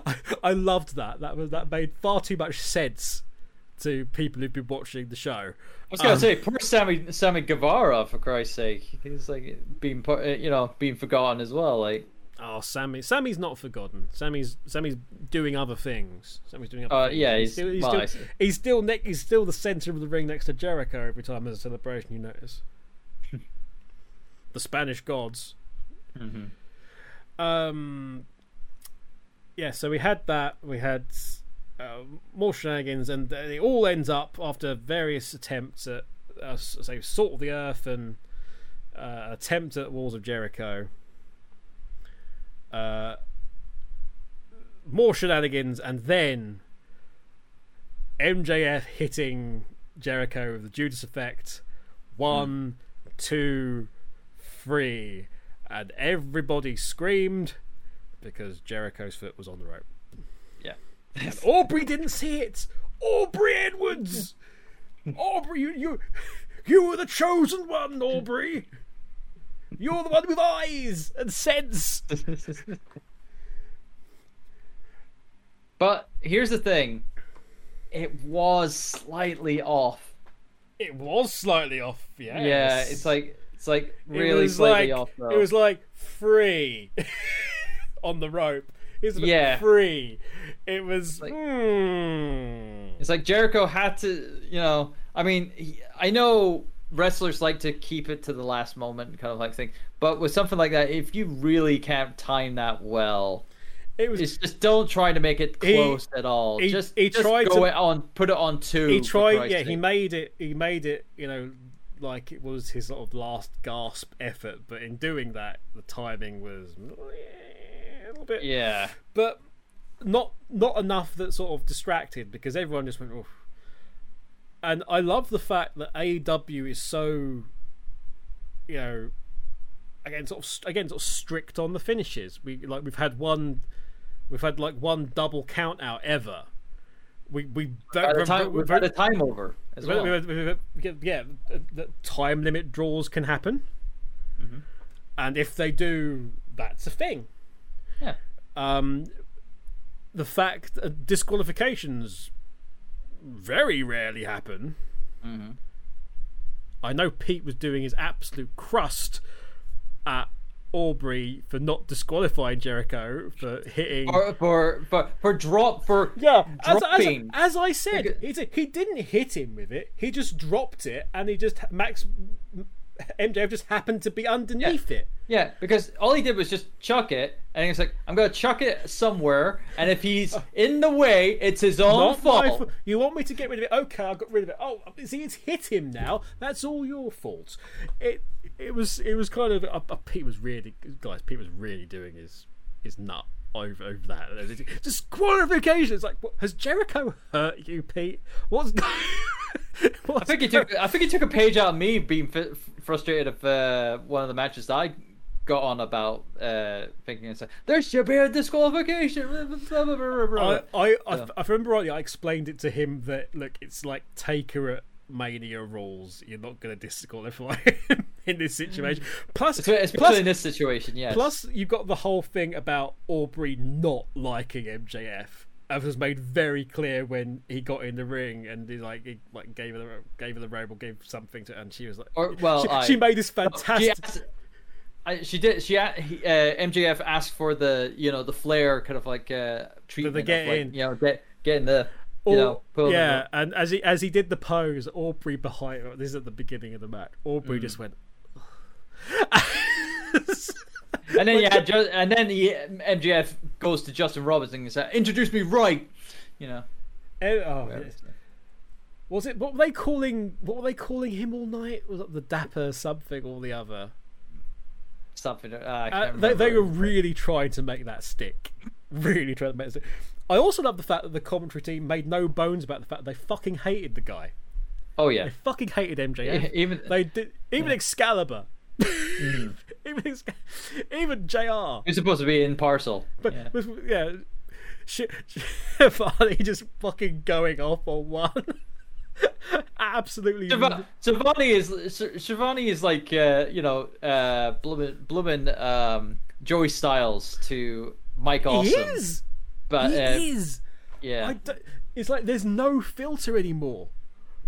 I, I loved that. That was that made far too much sense to people who've been watching the show. I was gonna Um, say, poor Sammy Sammy Guevara for Christ's sake. He's like being put, uh, you know, being forgotten as well. Like, Oh, Sammy! Sammy's not forgotten. Sammy's Sammy's doing other things. Sammy's doing other Uh, things. yeah, he's, he's- still he's, well, still, he's still ne- he's still the center of the ring next to Jericho every time there's a celebration. You notice the Spanish gods. Mhm. Um, yeah, so we had that. We had uh, more shenanigans, and it all ends up after various attempts at, uh, say, salt of the earth and uh, attempt at walls of Jericho. Uh, more shenanigans, and then MJF hitting Jericho with the Judas effect. One, two, three, and everybody screamed because Jericho's foot was on the rope. And Aubrey didn't see it. Aubrey Edwards. Aubrey, you you you were the chosen one, Aubrey. You're the one with eyes and sense. but here's the thing: it was slightly off. It was slightly off. yeah. Yeah, it's like it's like really was slightly like, off. Though. It was like free on the rope. It was a bit Yeah. free. It was. Like- hmm. It's like Jericho had to, you know. I mean, he, I know wrestlers like to keep it to the last moment, kind of like thing. But with something like that, if you really can't time that well, It was. it's just don't try to make it He- close at all. he- just he just tried go to- it on, put it on two. he tried. Yeah, he made it. He made it. You know, like it was his sort of last gasp effort. But in doing that, the timing was little bit. Yeah, but not not enough that sort of distracted because everyone just went. Oof. And I love the fact that AEW is so, you know, again sort of again sort of strict on the finishes. We like we've had one, we've had like one double count out ever. We we By the time, we- we've had a time over as we- well. we- we- we- yeah, the time limit draws can happen, Mm-hmm. and if they do, that's a thing. Yeah. Um, the fact that disqualifications very rarely happen. Mhm. I know Pete was doing his absolute crust at Aubrey for not disqualifying Jericho for hitting. For, for for for drop for yeah, as, as, as I said, Because- it's a, he didn't hit him with it. He just dropped it, and he just Max MJF just happened to be underneath it. Yeah, because all he did was just chuck it, and he's like, "I'm gonna chuck it somewhere, and if he's in the way, it's his own fault." fa- You want me to get rid of it? Okay, I got rid of it. Oh, see, it's hit him now. That's all your fault. It it was it was kind of uh, uh, Pete was really guys. Pete was really doing his his nut over over that. Disqualification. It's like, what, has Jericho hurt you, Pete? What's I think he took. I think he took a page out of me being f- frustrated of uh, one of the matches that I got on about, uh, thinking it's like, there should be a disqualification. blah, blah, blah, blah, blah." I, I, I, Yeah. if I remember rightly, I explained it to him that look, it's like Taker at Mania rules. You're not going to disqualify him in this situation. Plus, Especially plus, in this situation, yeah. plus, you've got the whole thing about Aubrey not liking MJF. As was made very clear when he got in the ring and he like he like gave her the gave her the robe or gave something to, her and she was like, Or- well, she, I- she made this she, fantastic. asked, I, she did. She uh, MJF asked for the you know the flair kind of like uh, treatment. get of, like. You know, get getting the you know pulling yeah, and as he as he did the pose, Aubrey behind. This is at the beginning of the match. Aubrey Mm. just went. And then yeah, ju- and then he, MJF goes to Justin Roberts and says, "Introduce me right," you know. Oh, whatever. yes. Was it? What were they calling? What were they calling him all night? Was it the Dapper something or the other? Something. Uh, I can't Uh, they, they were really trying to make that stick. Really trying to make it stick. I also love the fact that the commentary team made no bones about the fact that they fucking hated the guy. Oh yeah, They fucking hated MJF. Even They did. Even Excalibur. Mm-hmm. even even Jr. He's supposed to be in parcel. But yeah. yeah, shit, Farley just fucking going off on one. Absolutely. Shiva- Schiavone is Schiavone is like uh, you know uh, bloomin' bloomin' um, Joey Styles to Mike he is. But he uh, is. yeah, it's like there's no filter anymore.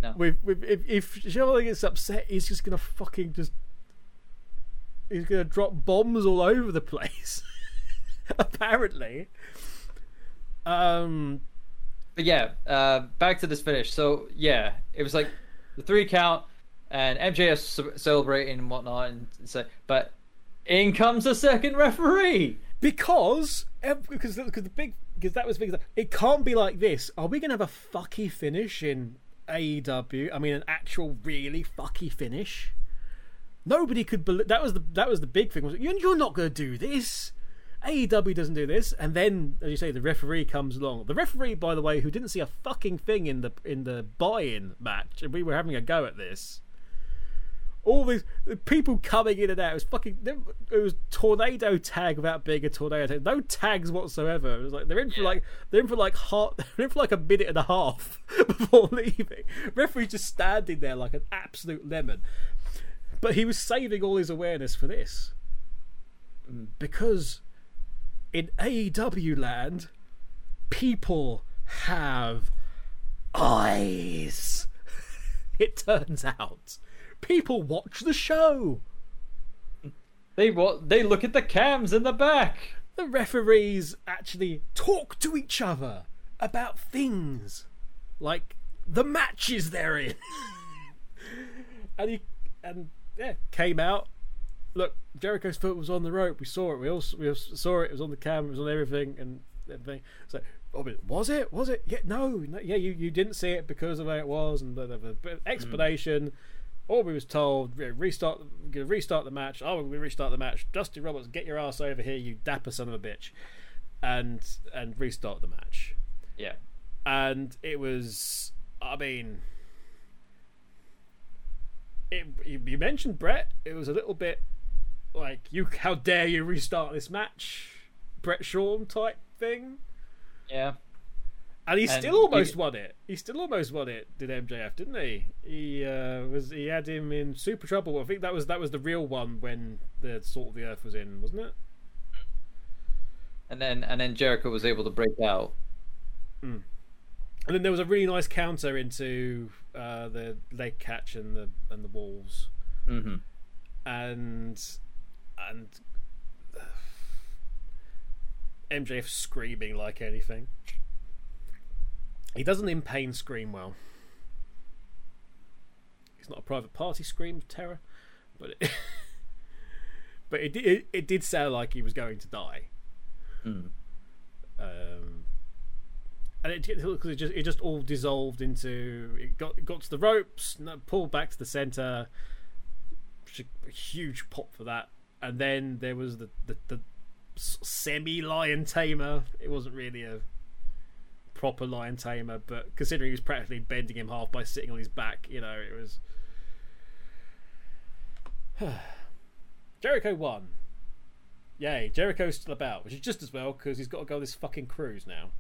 no. With, with if if Charlotte gets upset, he's just gonna fucking just he's gonna drop bombs all over the place. Apparently. Um. But yeah, uh, back to this finish. So yeah, it was like the three count and MJF celebrating and whatnot, and so but in comes the second referee. Because because because the big because that was big. It can't be like this. Are we gonna have a fucky finish in AEW? I mean, an actual really fucky finish. Nobody could believe that was the that was the big thing. Was you're not gonna do this. AEW doesn't do this, and then, as you say, the referee comes along. The referee, by the way, who didn't see a fucking thing in the in the buy-in match, and we were having a go at this. All these the people coming in and out. It was fucking. It was tornado tag without being a tornado tag. No tags whatsoever. It was like they're in for like they're in for like half. They're in for like a minute and a half before leaving. Referee just standing there like an absolute lemon. But he was saving all his awareness for this because in AEW land, people have eyes. It turns out people watch the show. They what? They look at the cams in the back. The referees actually talk to each other about things like the matches they're in. and he and yeah, came out. Look, Jericho's foot was on the rope. We saw it. We all we all saw it. It was on the camera. It was on everything and everything. So, oh, but was it? Was it? Yeah, no, no yeah. You, you didn't see it because of way it was and the, the, the explanation. All we was told, restart, gonna restart the match. Oh, we're restart the match. Dusty Roberts, get your ass over here, you dapper son of a bitch, and and restart the match. Yeah. And it was, I mean, it, you, mentioned Bret. It was a little bit like you. How dare you restart this match, Bret Shawn type thing. Yeah. And he And still almost he- won it. He still almost won it. Did MJF? Didn't he? He uh, was. He had him in super trouble. I think that was that was the real one when the salt of the earth was in, wasn't it? And then and then Jericho was able to break out. And then there was a really nice counter into uh, the leg catch and the and the walls. Mm-hmm. and and MJF screaming like anything. He doesn't in pain scream well. He's not a private party scream of terror, but it, but it, did- it it did sound like he was going to die. Mm. Um, and it, it just it just all dissolved into it got got to the ropes, pulled back to the center. A huge pop for that, and then there was the the, the semi lion tamer. It wasn't really a proper lion tamer, but considering he was practically bending him half by sitting on his back, you know, it was. Jericho won. Yay, Jericho's still about, which is just as well because he's got to go this fucking cruise now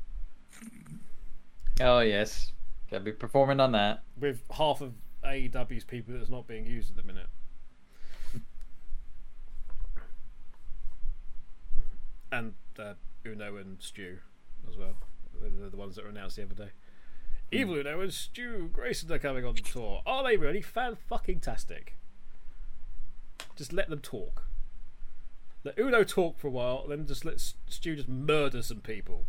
Oh yes. Gotta be performing on that. with half of AEW's people that's not being used at the minute. And uh, Uno and Stu as well. They're the ones that were announced the other day. Evil Uno and Stu Grayson are coming on the tour. Are they really fan fucking tastic? Just let them talk. Let Uno talk for a while, then just let Stu just murder some people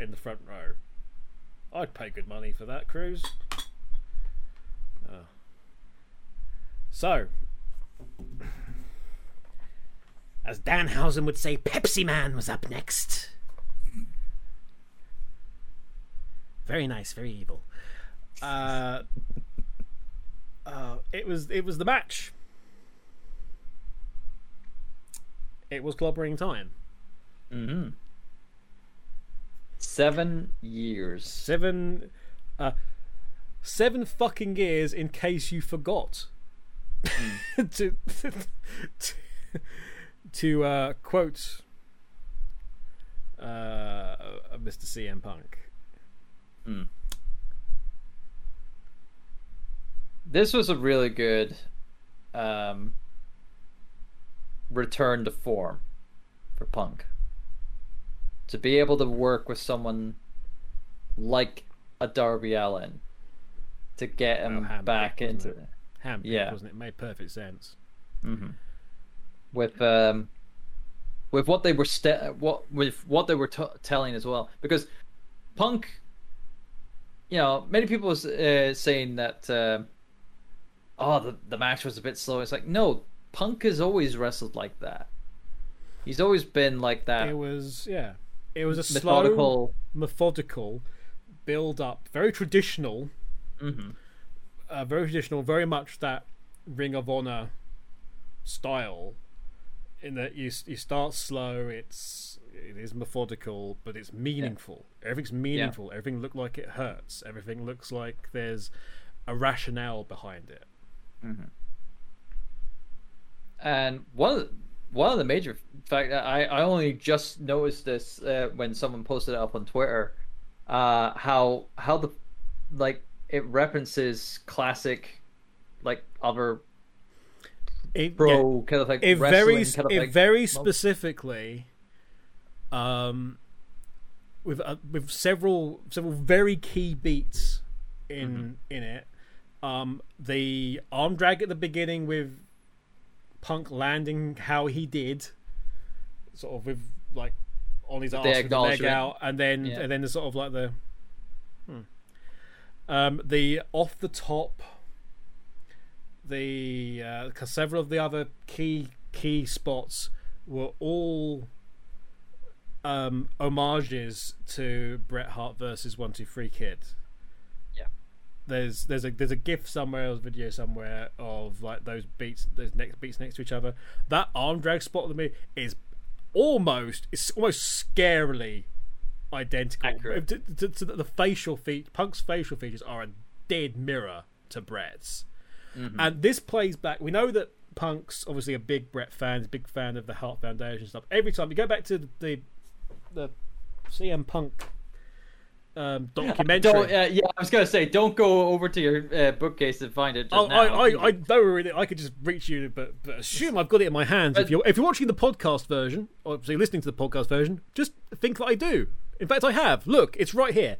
in the front row. I'd pay good money for that cruise. Oh. So, as Danhausen would say, Pepsiman was up next. Very nice, very evil. Uh, uh, it was it was the match. It was clobbering time. Mm-hmm. Seven years. Seven, uh, seven fucking years. In case you forgot, to to, to uh, quote uh, Mr. CM Punk. Mm. This was a really good um, return to form for Punk. To be able to work with someone like a Darby Allin to get him Well, back into it? Yeah. wasn't it? It Made perfect sense. hmm with um with what they were st- what with what they were t- telling as well because punk you know many people was uh, saying that uh, oh the, the match was a bit slow it's like no punk has always wrestled like that he's always been like that It was yeah. It was a slow, methodical methodical build up, very traditional. hmm uh, very traditional, very much that Ring of Honor style. In that you you start slow, it's it is methodical, but it's meaningful. Everything's meaningful. Everything looks like it hurts. Everything looks like there's a rationale behind it. And one of the, one of the major fact I I only just noticed this uh, when someone posted it up on Twitter, uh, how how the like it references classic, like other It, pro kind of like it very kind of it like very specifically um with uh, with several several very key beats in Mm-hmm. in it. Um, the arm drag at the beginning with Punk landing how he did, sort of with like on his arse with the leg out, and then Yeah. and then the sort of like the hmm. um, the off the top. The uh, 'cause several of the other key key spots were all um, homages to Bret Hart versus One Two Three Kid. There's there's a there's a GIF somewhere, or a video somewhere of like those beats, those next beats next to each other. That arm drag spot of the is almost it's almost scarily identical. Accurate. To, to, to the facial feat, Punk's facial features are a dead mirror to Bret's. Mm-hmm. And this plays back. We know that Punk's obviously a big Bret fan, he's a big fan of the Heart Foundation stuff. Every time you go back to the the, the CM Punk um, documentary. Don't, uh, yeah, I was gonna say, don't go over to your uh, bookcase and find it. Just Oh. I, I, I. I could just reach you, but, but assume I've got it in my hands. if you're if you're watching the podcast version, or so you're listening to the podcast version, just think that I do. In fact, I have. Look, it's right here.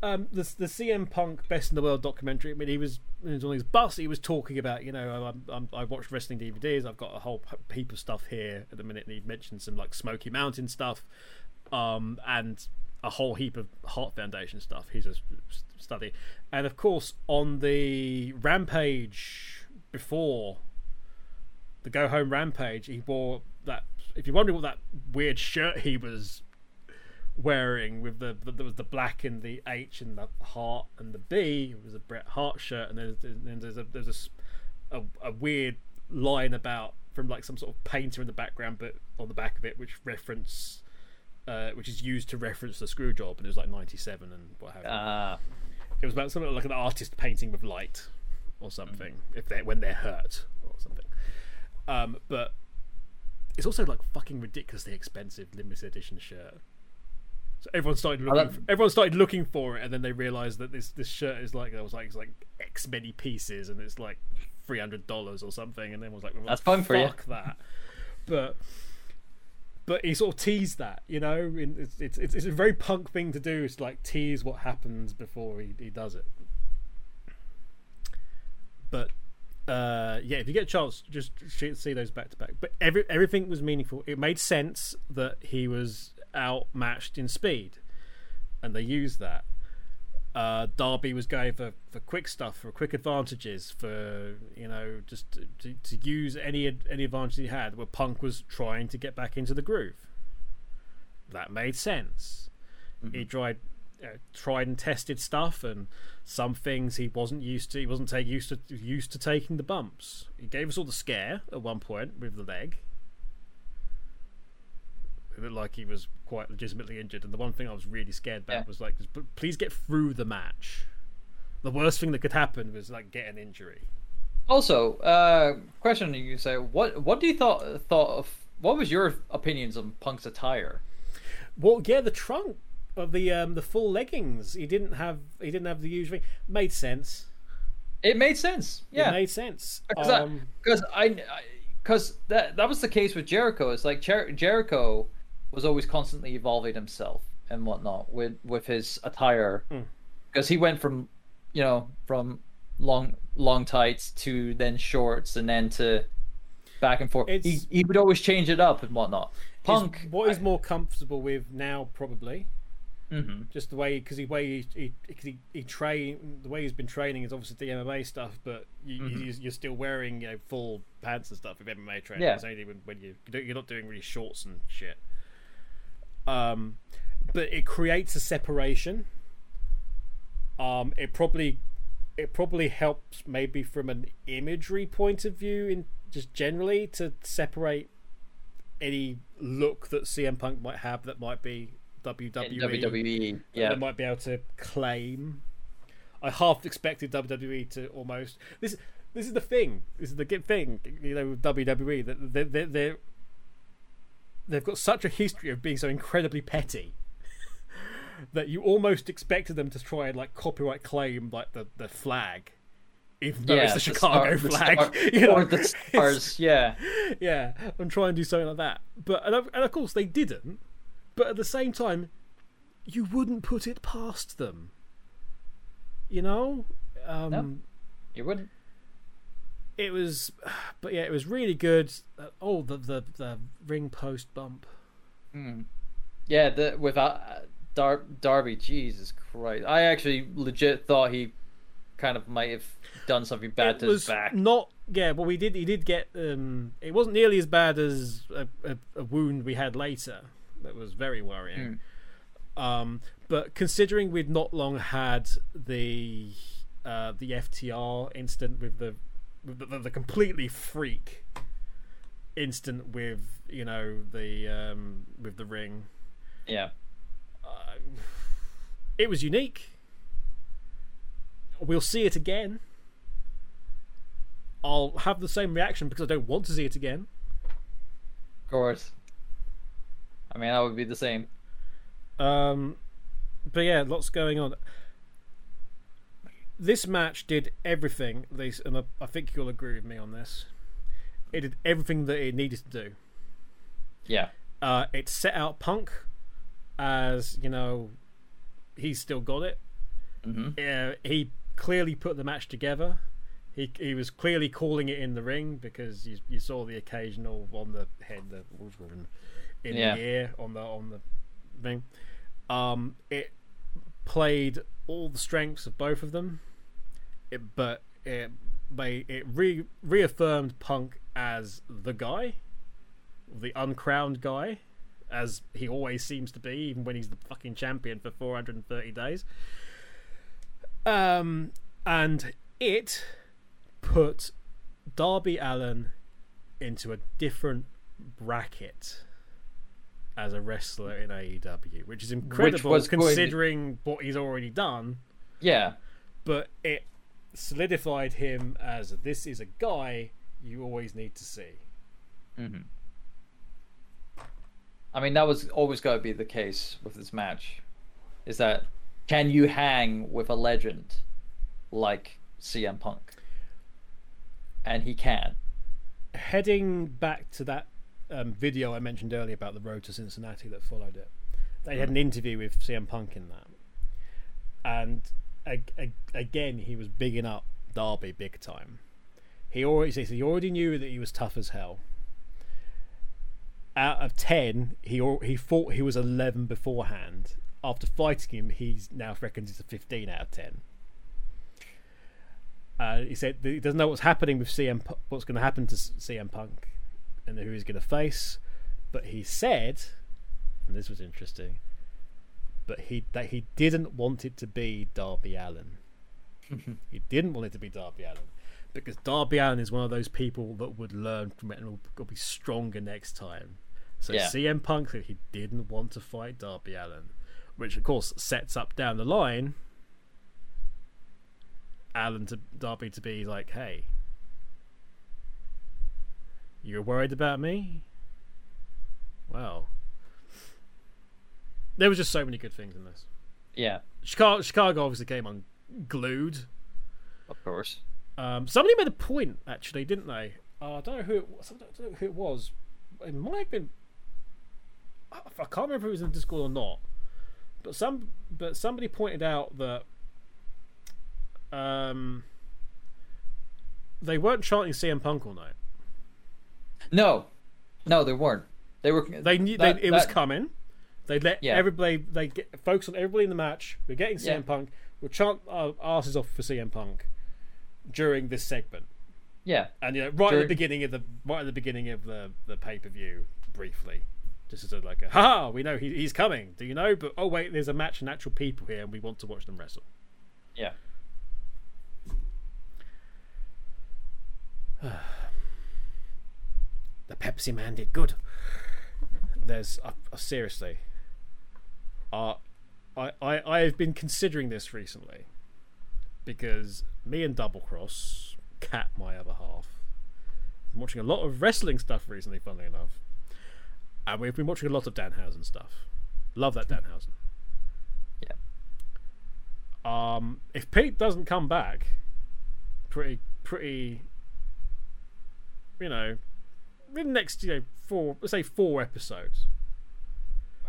Um, the the CM Punk Best in the World documentary. I mean, he was, he was on his bus. He was talking about, you know, I watched wrestling DVDs. I've got a whole heap of stuff here at the minute. And he mentioned some like Smoky Mountain stuff, um, and a whole heap of Heart Foundation stuff. He's a study, and of course on the Rampage before the Go Home Rampage, he wore that. If you're wondering what that weird shirt he was wearing with the, the there was the black and the H and the heart and the B, it was a Bret Hart shirt, and there's then there's a there's a a, a weird line about from like some sort of painter in the background, but on the back of it, which reference. Uh, which is used to reference the screw job, and it was like '97 and what have you. Ah, it was about something like an artist painting with light or something if they when they're hurt or something. Um but it's also like fucking ridiculously expensive limited edition shirt. So everyone started looking for, everyone started looking for it and then they realized that this this shirt is like there was like it's like x many pieces and it's like $300 or something and then was like well, That's fun for you. fuck that. But but he sort of teased that, you know. It's, it's it's it's a very punk thing to do. Is like tease what happens before he, he does it. But uh, yeah, if you get a chance, just see those back to back. But every everything was meaningful. It made sense that he was outmatched in speed, and they used that. Uh, Darby was going for, for quick stuff, for quick advantages, for you know just to, to, to use any any advantage he had. Where Punk was trying to get back into the groove. That made sense. He tried uh, tried and tested stuff, and some things he wasn't used to. He wasn't take, used to used to taking the bumps. He gave us all the scare at one point with the leg. It looked like he was quite legitimately injured, and the one thing I was really scared about Yeah. was like, please get through the match. The worst thing that could happen was like get an injury. Also, uh, question you say, what what do you thought thought of? What was your opinions on Punk's attire? Well, yeah, the trunk of the um the full leggings. He didn't have he didn't have the usual made sense. It made sense. It Yeah, made sense. because Um, I because that that was the case with Jericho. It's like Jer- Jericho was always constantly evolving himself and whatnot with with his attire Hmm. because he went from you know from long long tights to then shorts and then to back and forth. He It's- he would always change it up and whatnot. Punk, is what he's more comfortable with now, probably. Mhm. Just the way because the way he he, he he train the way he's been training is obviously the MMA stuff, but you, Mm-hmm. you, you're still wearing you know full pants and stuff with MMA training. Yeah. It's only when, when you you're not doing really shorts and shit. Um, but it creates a separation. Um, it probably it probably helps maybe from an imagery point of view in just generally to separate any look that CM Punk might have that might be WWE. WWE, yeah, they might be able to claim. I half expected WWE to almost this. This is the thing. This is the good thing. You know, with WWE that they they they're, they've got such a history of being so incredibly petty that you almost expected them to try and like copyright claim like the the flag, even though yeah, it's the Chicago star- the flag. star- you know? or the stars, yeah. yeah, and try and do something like that. But and of, and of course they didn't. But at the same time, you wouldn't put it past them. you know. Um, No. You wouldn't. It was, but yeah, it was really good. Uh, oh, the the the ring post bump. Mm. Yeah, the without uh, Dar- Darby, Jesus Christ! I actually legit thought he kind of might have done something bad it to was his back. not yeah well we did he did get um it wasn't nearly as bad as a, a, a wound we had later that was very worrying um but considering we'd not long had the uh the ftr incident with the with the, the completely freak instant with you know the um with the ring Yeah, uh, it was unique. We'll see it again. I'll have the same reaction because I don't want to see it again. of course. I mean, that would be the same. Um, but yeah, lots going on. This match did everything, they, and I, think you'll agree with me on this. It did everything that it needed to do. Yeah, Uh, it set out Punk as you know he's still got it. hmm uh, he clearly put the match together. He he was clearly calling it in the ring because you you saw the occasional on the head, the in Yeah. the ear on the on the thing. Um, it played all the strengths of both of them, it, but it they it re, reaffirmed Punk as the guy, the uncrowned guy, as he always seems to be, even when he's the fucking champion for 430 days. Um, and it put Darby Allin into a different bracket as a wrestler in AEW, which is incredible going considering what he's already done. yeah, But it solidified him as this is a guy you always need to see. hmm I mean, that was always going to be the case with this match. Is that can you hang with a legend like CM Punk? And he can. heading back to that um, video I mentioned earlier about the road to Cincinnati that followed it, they had an interview with CM Punk in that, and again he was bigging up Darby big time. He already says he already knew that he was tough as hell. Out of ten, he he thought he was eleven beforehand. After fighting him, he's now reckons it's a fifteen out of ten. Uh, he said he doesn't know what's happening with CM, what's going to happen to CM Punk, and who he's going to face. But he said, and this was interesting, but he that he didn't want it to be Darby Allin. he didn't want it to be Darby Allin because Darby Allin is one of those people that would learn from it and will, will be stronger next time. So Yeah. CM Punk said he didn't want to fight Darby Allin, which of course sets up down the line Allin to Darby to be like, "Hey, you're worried about me? Well, there was just so many good things in this. Yeah, Chicago, Chicago obviously came unglued. of course. Um, somebody made a point actually, didn't they? Uh, I don't know who it was. I don't know who it was. It might have been. I I can't remember if it was in Discord or not. But some, but somebody pointed out that um, they weren't chanting CM Punk all night. No, no, they weren't. They were. They knew that- they, it was coming. They let Yeah. everybody. They get focus on everybody in the match. We're getting CM Yeah. Punk. We'll chant our asses off for CM Punk during this segment. Yeah, And you know, right at the beginning of the right at the beginning of the the pay per view, briefly, just as a like a ha, we know he, he's coming. Do you know? But oh wait, there's a match and actual people here, and we want to watch them wrestle. yeah. The Pepsiman did good. There's uh, seriously, uh, I I I have been considering this recently because me and Double Cross, Cat, my other half, I'm watching a lot of wrestling stuff recently. Funnily enough, and we've been watching a lot of Danhausen stuff. Love that Danhausen. Yeah. Um, if Pete doesn't come back, pretty pretty, you know, in the next you know four let's say four episodes,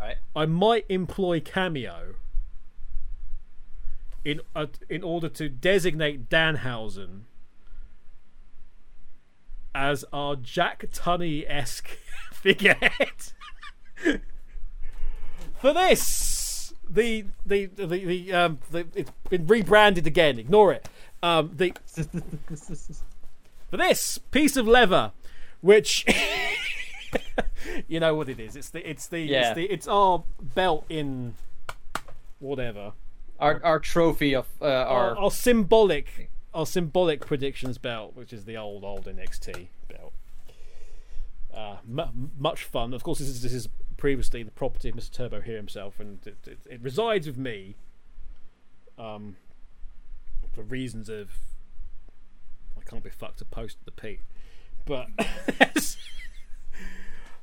Right. I might employ Cameo in uh, in order to designate Danhausen as our Jack Tunney esque figurehead. For this, the the the the um the, it's been rebranded again. Ignore it. Um, the for this piece of leather, which you know what it is. It's the it's the Yeah. it's the it's our belt in whatever Our our trophy of uh, our, our our symbolic our symbolic predictions belt, which is the old old NXT belt. Uh, mu much fun. Of course, this is this is previously the property of Mr. Turbo here himself, and it, it, it resides with me. Um, for reasons of I can't be fucked to post the Pete, but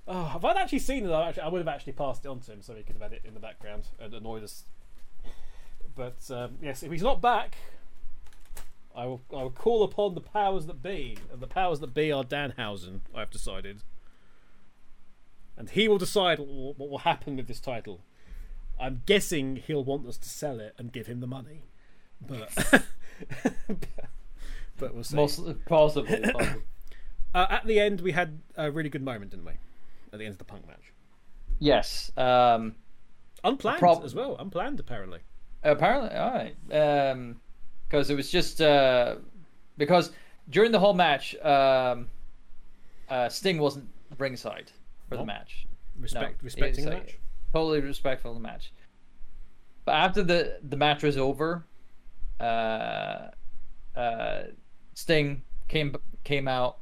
oh, if I'd actually seen it, I, actually, I would have actually passed it on to him so he could have had it in the background and annoyed us. But um, yes, if he's not back, I will I will call upon the powers that be, and the powers that be are Danhausen. I've decided, and he will decide what, will happen with this title. I'm guessing he'll want us to sell it and give him the money, but but we'll see. most possible. Uh, at the end, we had a really good moment, didn't we? At the end of the punk match, yes. Um, unplanned prob- as well. Unplanned, apparently. Apparently, all right. Um, because it was just uh, because during the whole match, um, uh, Sting wasn't ringside for the match. Respect, No, respecting the match. Totally respectful of the match. But after the the match was over, uh, uh, Sting came came out,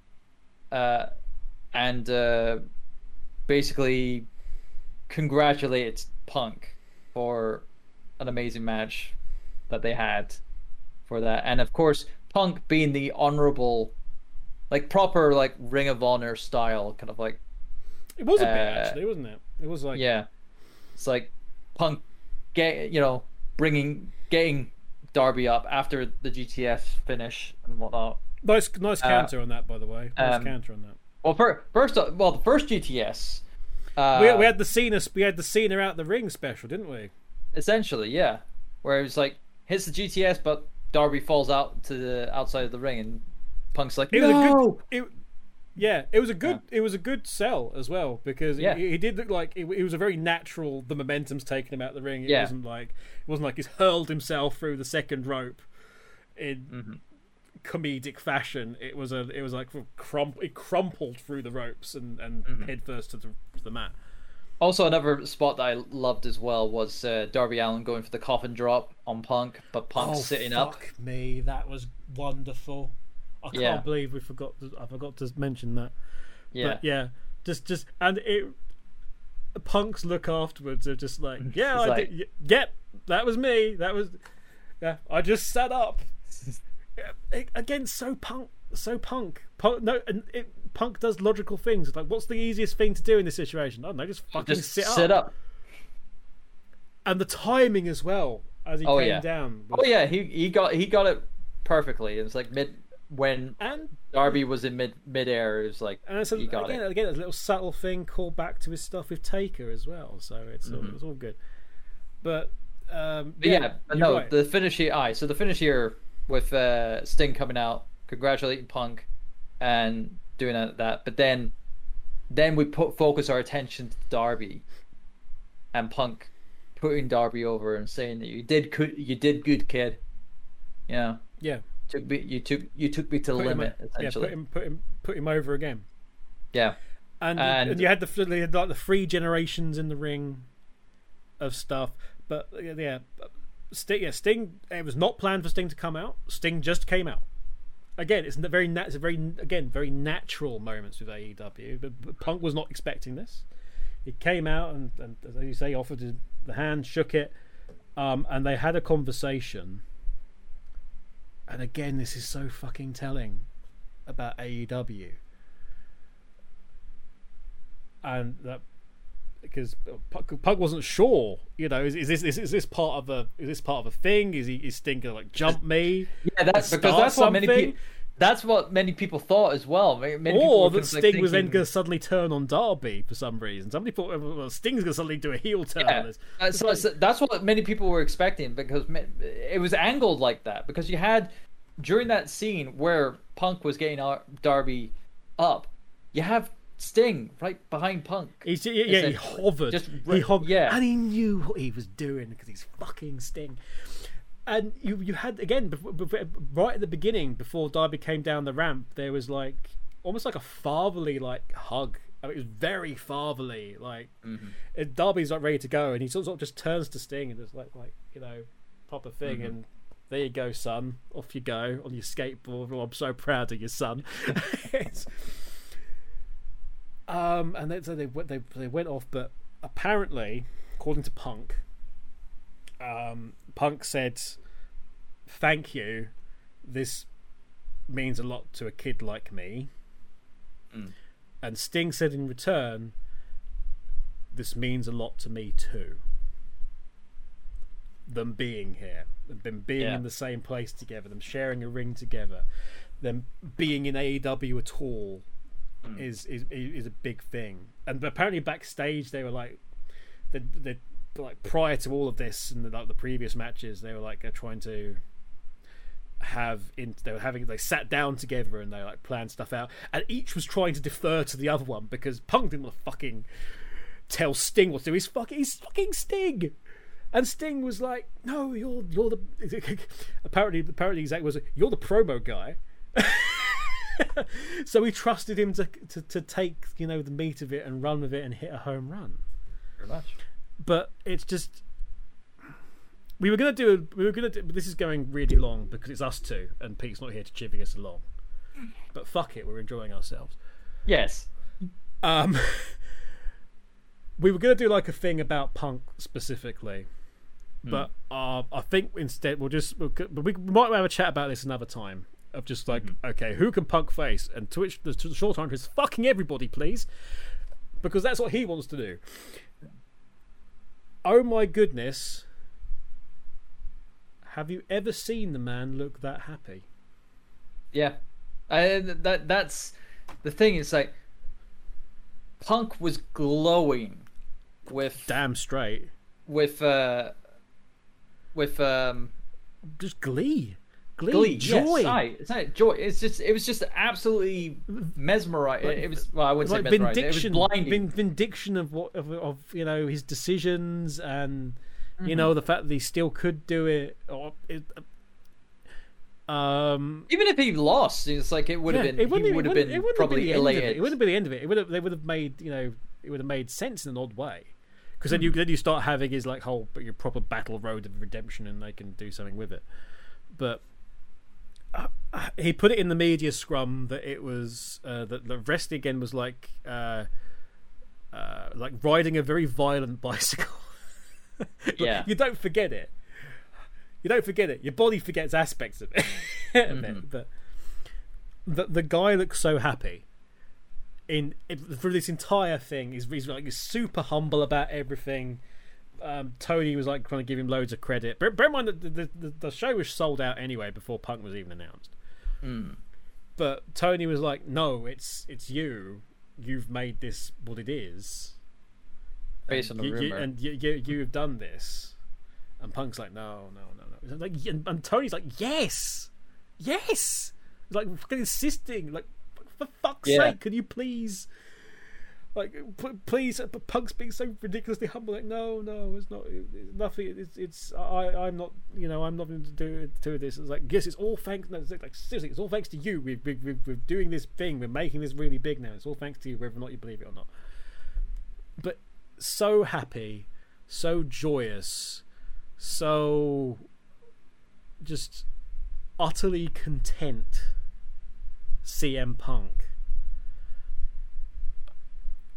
uh, and uh, basically congratulated Punk for an amazing match that they had for that, and of course Punk being the honorable, like proper like Ring of Honor style kind of like It was a bit uh, actually, wasn't it? It was like yeah, it's like Punk get you know bringing getting Darby up after the GTS finish and whatnot. nice, nice Uh, counter on that, by the way. Nice um, counter on that. Well, fir- first, well, the first GTS. Uh, We, we had the Cena, we had the Cena out the ring special, didn't we? essentially, yeah, where it was like hits the GTS, but Darby falls out to the outside of the ring, and Punk's like, It was a no. good. It, yeah, it was a good. It was a good sell as well because Yeah. he, he did look like it, it was a very natural. The momentum's taking him out the ring. It Yeah. wasn't like it wasn't like he's hurled himself through the second rope in Mm-hmm. Comedic fashion. It was a. It was like crump. It crumpled through the ropes and and Mm-hmm. head first to the to the mat. Also, another spot that I loved as well was uh, Darby Allin going for the coffin drop on Punk, but Punk sitting up. Oh, me, that was wonderful. I can't Yeah. believe we forgot. To, I forgot to mention that. Yeah, But yeah, just just and it. Punk's look afterwards are just like, yeah, I like- did, yep, that was me. That was, yeah, I just sat up. Yeah, again, so punk, so punk. Punk, no, and it, punk does logical things. It's like, what's the easiest thing to do in this situation? I don't know, just fucking just sit, sit up. up. And the timing as well as he Oh, came yeah. down. Oh yeah, he he got he got it perfectly. It was like mid when and Darby was in mid mid air. It was like And it's a, he got again, it. again, a little subtle thing called back to his stuff with Taker as well. So it's all, it's all good. But, um, But yeah, but no, right. the finish here. Aye, so the finish here with uh, Sting coming out, congratulating Punk, and doing that. But then, then we put focus our attention to Darby, and Punk putting Darby over and saying that you did good, you did good, kid. You know, yeah, took me, you took you took me to the put him, limit yeah, put him, put him, put him over again. yeah. And, And- and you had the like the three generations in the ring of stuff, but yeah, Sting. Yeah, Sting. It was not planned for Sting to come out. Sting just came out. Again, it's a very it's a very again very natural moments with AEW. But, but Punk was not expecting this. He came out and, and as you say, offered his, the hand, shook it, um, and they had a conversation. And again, this is so fucking telling about AEW and that because Punk, wasn't sure, you know, is, is this is, is this part of a is this part of a thing? Is he is Sting gonna like jump me? Yeah, that's because that's what many people. That's what many people thought as well. Many or that of, like, Sting was then going to suddenly turn on Darby for some reason. Somebody thought well, Sting's going to suddenly do a heel turn. on Yeah, so, so that's what many people were expecting because it was angled like that. Because you had during that scene where Punk was getting Ar- Darby up, you have Sting right behind Punk. He's, yeah, yeah, he hovered. Just he re- hovered, yeah. and he knew what he was doing because he's fucking Sting. And you, you had again before, before, right at the beginning before Darby came down the ramp, there was like almost like a fatherly like hug. I mean, it was very fatherly. Like Mm-hmm. Darby's like ready to go, and he sort of just turns to Sting and just like like you know proper thing Mm-hmm. and. There you go, son. Off you go on your skateboard. Oh, I'm so proud of you, son. Um, and they, so they went- they they went off, but apparently, according to Punk, um, Punk said, "Thank you. This means a lot to a kid like me." Mm. And Sting said in return, "This means a lot to me too." Them being here, them being Yeah. in the same place together, them sharing a ring together, them being in AEW at all is, is is a big thing. And apparently backstage they were like, they they like prior to all of this and like the previous matches, they were like uh, trying to have in they were having they sat down together and they like planned stuff out, and each was trying to defer to the other one because Punk didn't want to fucking tell Sting what to do. He's fucking he's fucking Sting. And Sting was like, "No, you're you're the." apparently, apparently, exactly was you're the promo guy. so we trusted him to, to to take you know the meat of it and run with it and hit a home run. Very much. But it's just we were gonna do we were gonna do, this is going really long because it's us two and Pete's not here to chivvy us along. But fuck it, we're enjoying ourselves. Yes. Um, we were gonna do like a thing about punk specifically, but uh, I think instead we'll just we'll, but we might have a chat about this another time. Of just like, okay, who can punk face? And to which the, to the short answer is fucking everybody, please, because that's what he wants to do. Oh my goodness! Have you ever seen the man look that happy? Yeah. I, that that's the thing. It's like Punk was glowing with Damn straight, with uh with um just glee, glee, glee joy. Yes, aye, it's not joy. It's just it was just absolutely mesmerizing. It, it was well, I wouldn't like say mesmerizing. It was vindiction, blinding. vin- vindiction of what of, of you know his decisions and Mm-hmm. you know the fact that he still could do it. Or it, um, Even if he lost, it's like it would have yeah, been. it wouldn't He even- would have been it probably be the end of it. It wouldn't be the end of it. It would have. They would have made you know. It would have made sense in an odd way. Because then you Mm-hmm. then you start having his like whole but your proper battle road of redemption, and they can do something with it. But uh, he put it in the media scrum that it was uh, that the wrestling again was like uh, uh, like riding a very violent bicycle. Yeah. you don't forget it. You don't forget it. Your body forgets aspects of it. of it. But the the guy looks so happy in, in through this entire thing. He's, he's like he's super humble about everything. Um, Tony was like trying to give him loads of credit. Bear, bear in mind that the, the, the show was sold out anyway before Punk was even announced. But Tony was like, "No, it's it's you. You've made this what it is." based on the you, you- rumor. and you, you you've done this and punk's like no no no no like and, and tony's like yes yes He's like fucking insisting like for fuck's Yeah. sake can you please like please punk's being so ridiculously humble like no no it's not it's nothing it's it's i i'm not you know i'm nothing to do to this it's like yes it's all thanks no, it's like seriously it's all thanks to you we, we, we, we're doing this thing we're making this really big now it's all thanks to you whether or not you believe it or not but so happy, so joyous, so just utterly content. CM Punk.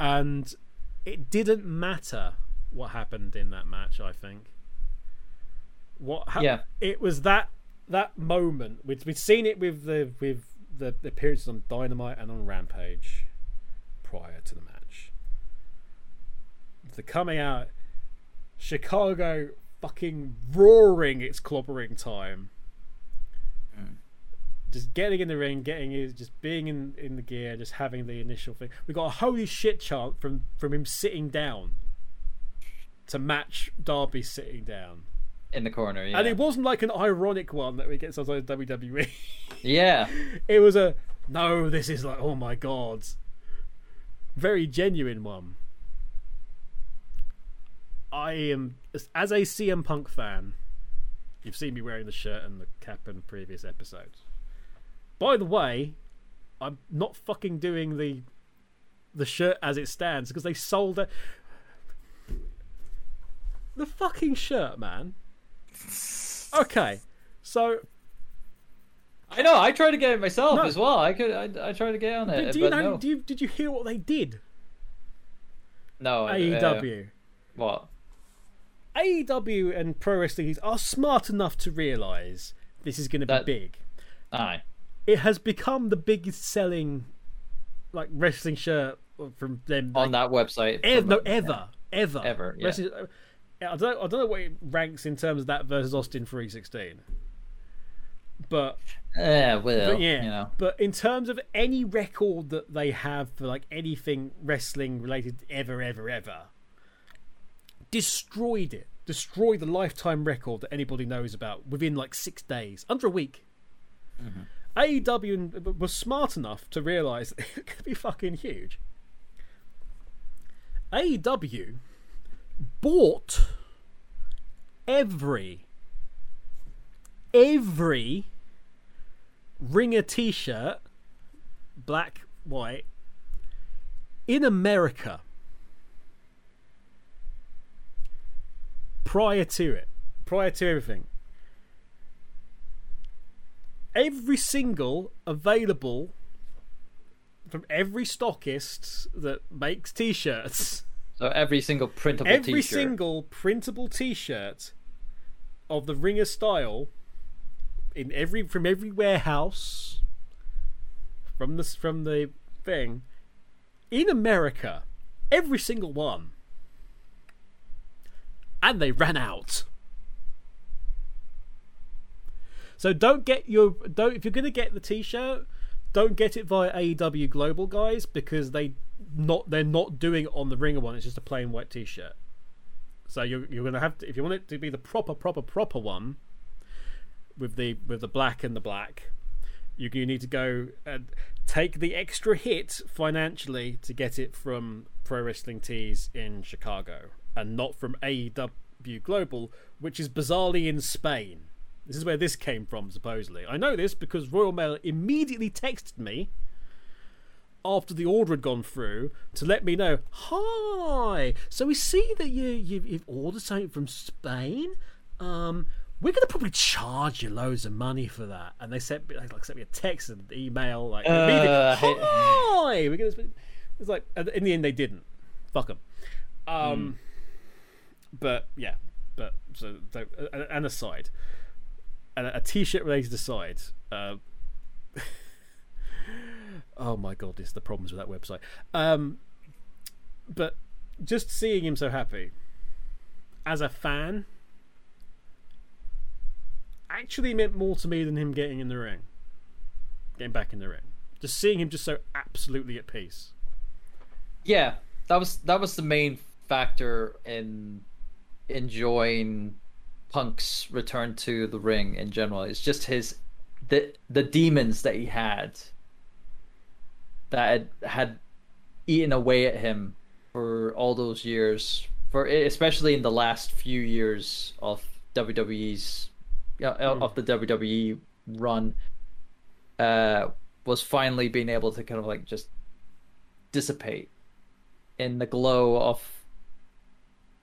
And it didn't matter what happened in that match, I think. What hap- Yeah. it was that that moment we'd, we'd seen it with the with the appearances on Dynamite and on Rampage prior to the match the coming out Chicago fucking roaring its clobbering time. Just getting in the ring, getting his, just being in, in the gear, just having the initial thing. We got a holy shit chant from from him sitting down to match Darby sitting down, in the corner. Yeah. and it wasn't like an ironic one that we get sometimes in WWE. yeah. it was a no. This is like oh my god, very genuine one. I am as a CM Punk fan. You've seen me wearing the shirt and the cap in previous episodes. By the way, I'm not fucking doing the the shirt as it stands because they sold it. The fucking shirt, man. Okay, so I know. I tried to get it myself No. as well. I could. I, I tried to get on it, do, do you but know? no. Do you did you hear what they did? no. uh, AEW. what? AEW and pro wrestling are smart enough to realize this is going to be That- big. Aye. It has become the biggest selling like wrestling shirt from them On that website. ev- no ever ever Ever, yeah. Wrestling- I don't I don't know what it ranks in terms of that versus Austin 316. But Yeah. Well. but yeah, You know. but in terms of any record that they have for like anything wrestling related ever, ever, ever, destroyed it. Destroyed the lifetime record that anybody knows about within like six days, under a week. Mm-hmm. AEW uh, was smart enough to realize it could be fucking huge. AEW bought every every ringer t-shirt black white in america prior to it prior to everything every single available from every stockist that makes t-shirts So every single printable every T-shirt. single printable T-shirt of the Ringer style in every from every warehouse from this from the thing in America, every single one, and they ran out. So don't get your don't if you're gonna get the T-shirt, don't get it via AEW Global guys because they not they're not doing it on the Ringer one. It's just a plain white T-shirt. So you're you're gonna have to if you want it to be the proper proper proper one with the with the black and the black. You, you need to go and take the extra hit financially to get it from Pro Wrestling Tees in Chicago and not from AEW Global, which is bizarrely in Spain. This is where this came from, supposedly. I know this because Royal Mail immediately texted me after the order had gone through to let me know. Hi, so we see that you you've, you've ordered something from Spain. Um, we're going to probably charge you loads of money for that. And they sent me like, like sent me a text and email like hate- hi. We're to. It's like in the end they didn't. Fuck them. Um, but yeah, but so, so uh, an aside, a, a t-shirt related aside. Uh, oh my god, this the problems with that website. Um, but just seeing him so happy as a fan actually meant more to me than him getting in the ring, getting back in the ring. Just seeing him just so absolutely at peace. Yeah, that was that was the main factor in enjoying Punk's return to the ring in general. It's just his the the demons that he had that had, had eaten away at him for all those years, for especially in the last few years of WWE's yeah, of the WWE run, uh, was finally being able to kind of like just dissipate in the glow of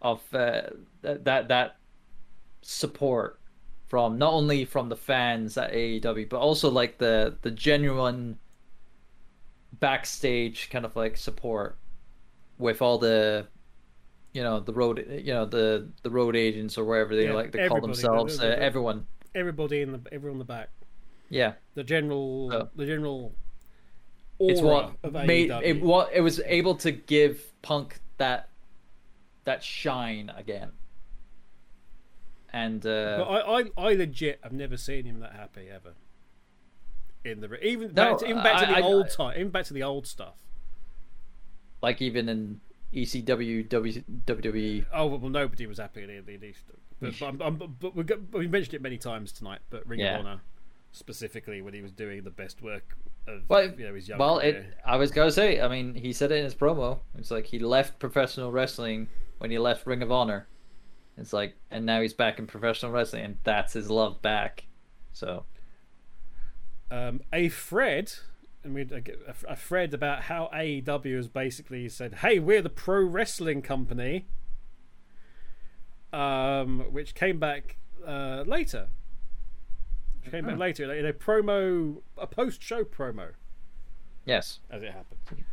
of uh, th- that that support from not only from the fans at AEW but also like the the genuine backstage kind of like support with all the you know the road you know the the road agents or wherever they Yeah, like to call themselves The- uh, the- the- everyone Everybody in the everyone in the back, yeah the general, Oh. the general. Aura it's what of made AEW. it what it was able to give punk that that shine again and uh But I, I, I legit have never seen him that happy ever. in the even No, back to, even back to the I- I- old time, even back to the old stuff. Like even in ECW, W, WWE. Oh well, nobody was happy in the, but, but, I'm- I'm- but we, got, we mentioned it many times tonight. But Ring Yeah. of Honor, specifically when he was doing the best work of Well, you know his young well, it. I was gonna say. I mean, he said it in his promo. It's like he left professional wrestling when he left Ring of Honor. It's like, and now he's back in professional wrestling, and that's his love back. So um, a Fred, and we a, a Fred about how AEW has basically said, "Hey, we're the pro wrestling company," um, which came back uh, later. Which came back Oh. later in a promo, a post-show promo, yes, as it happened.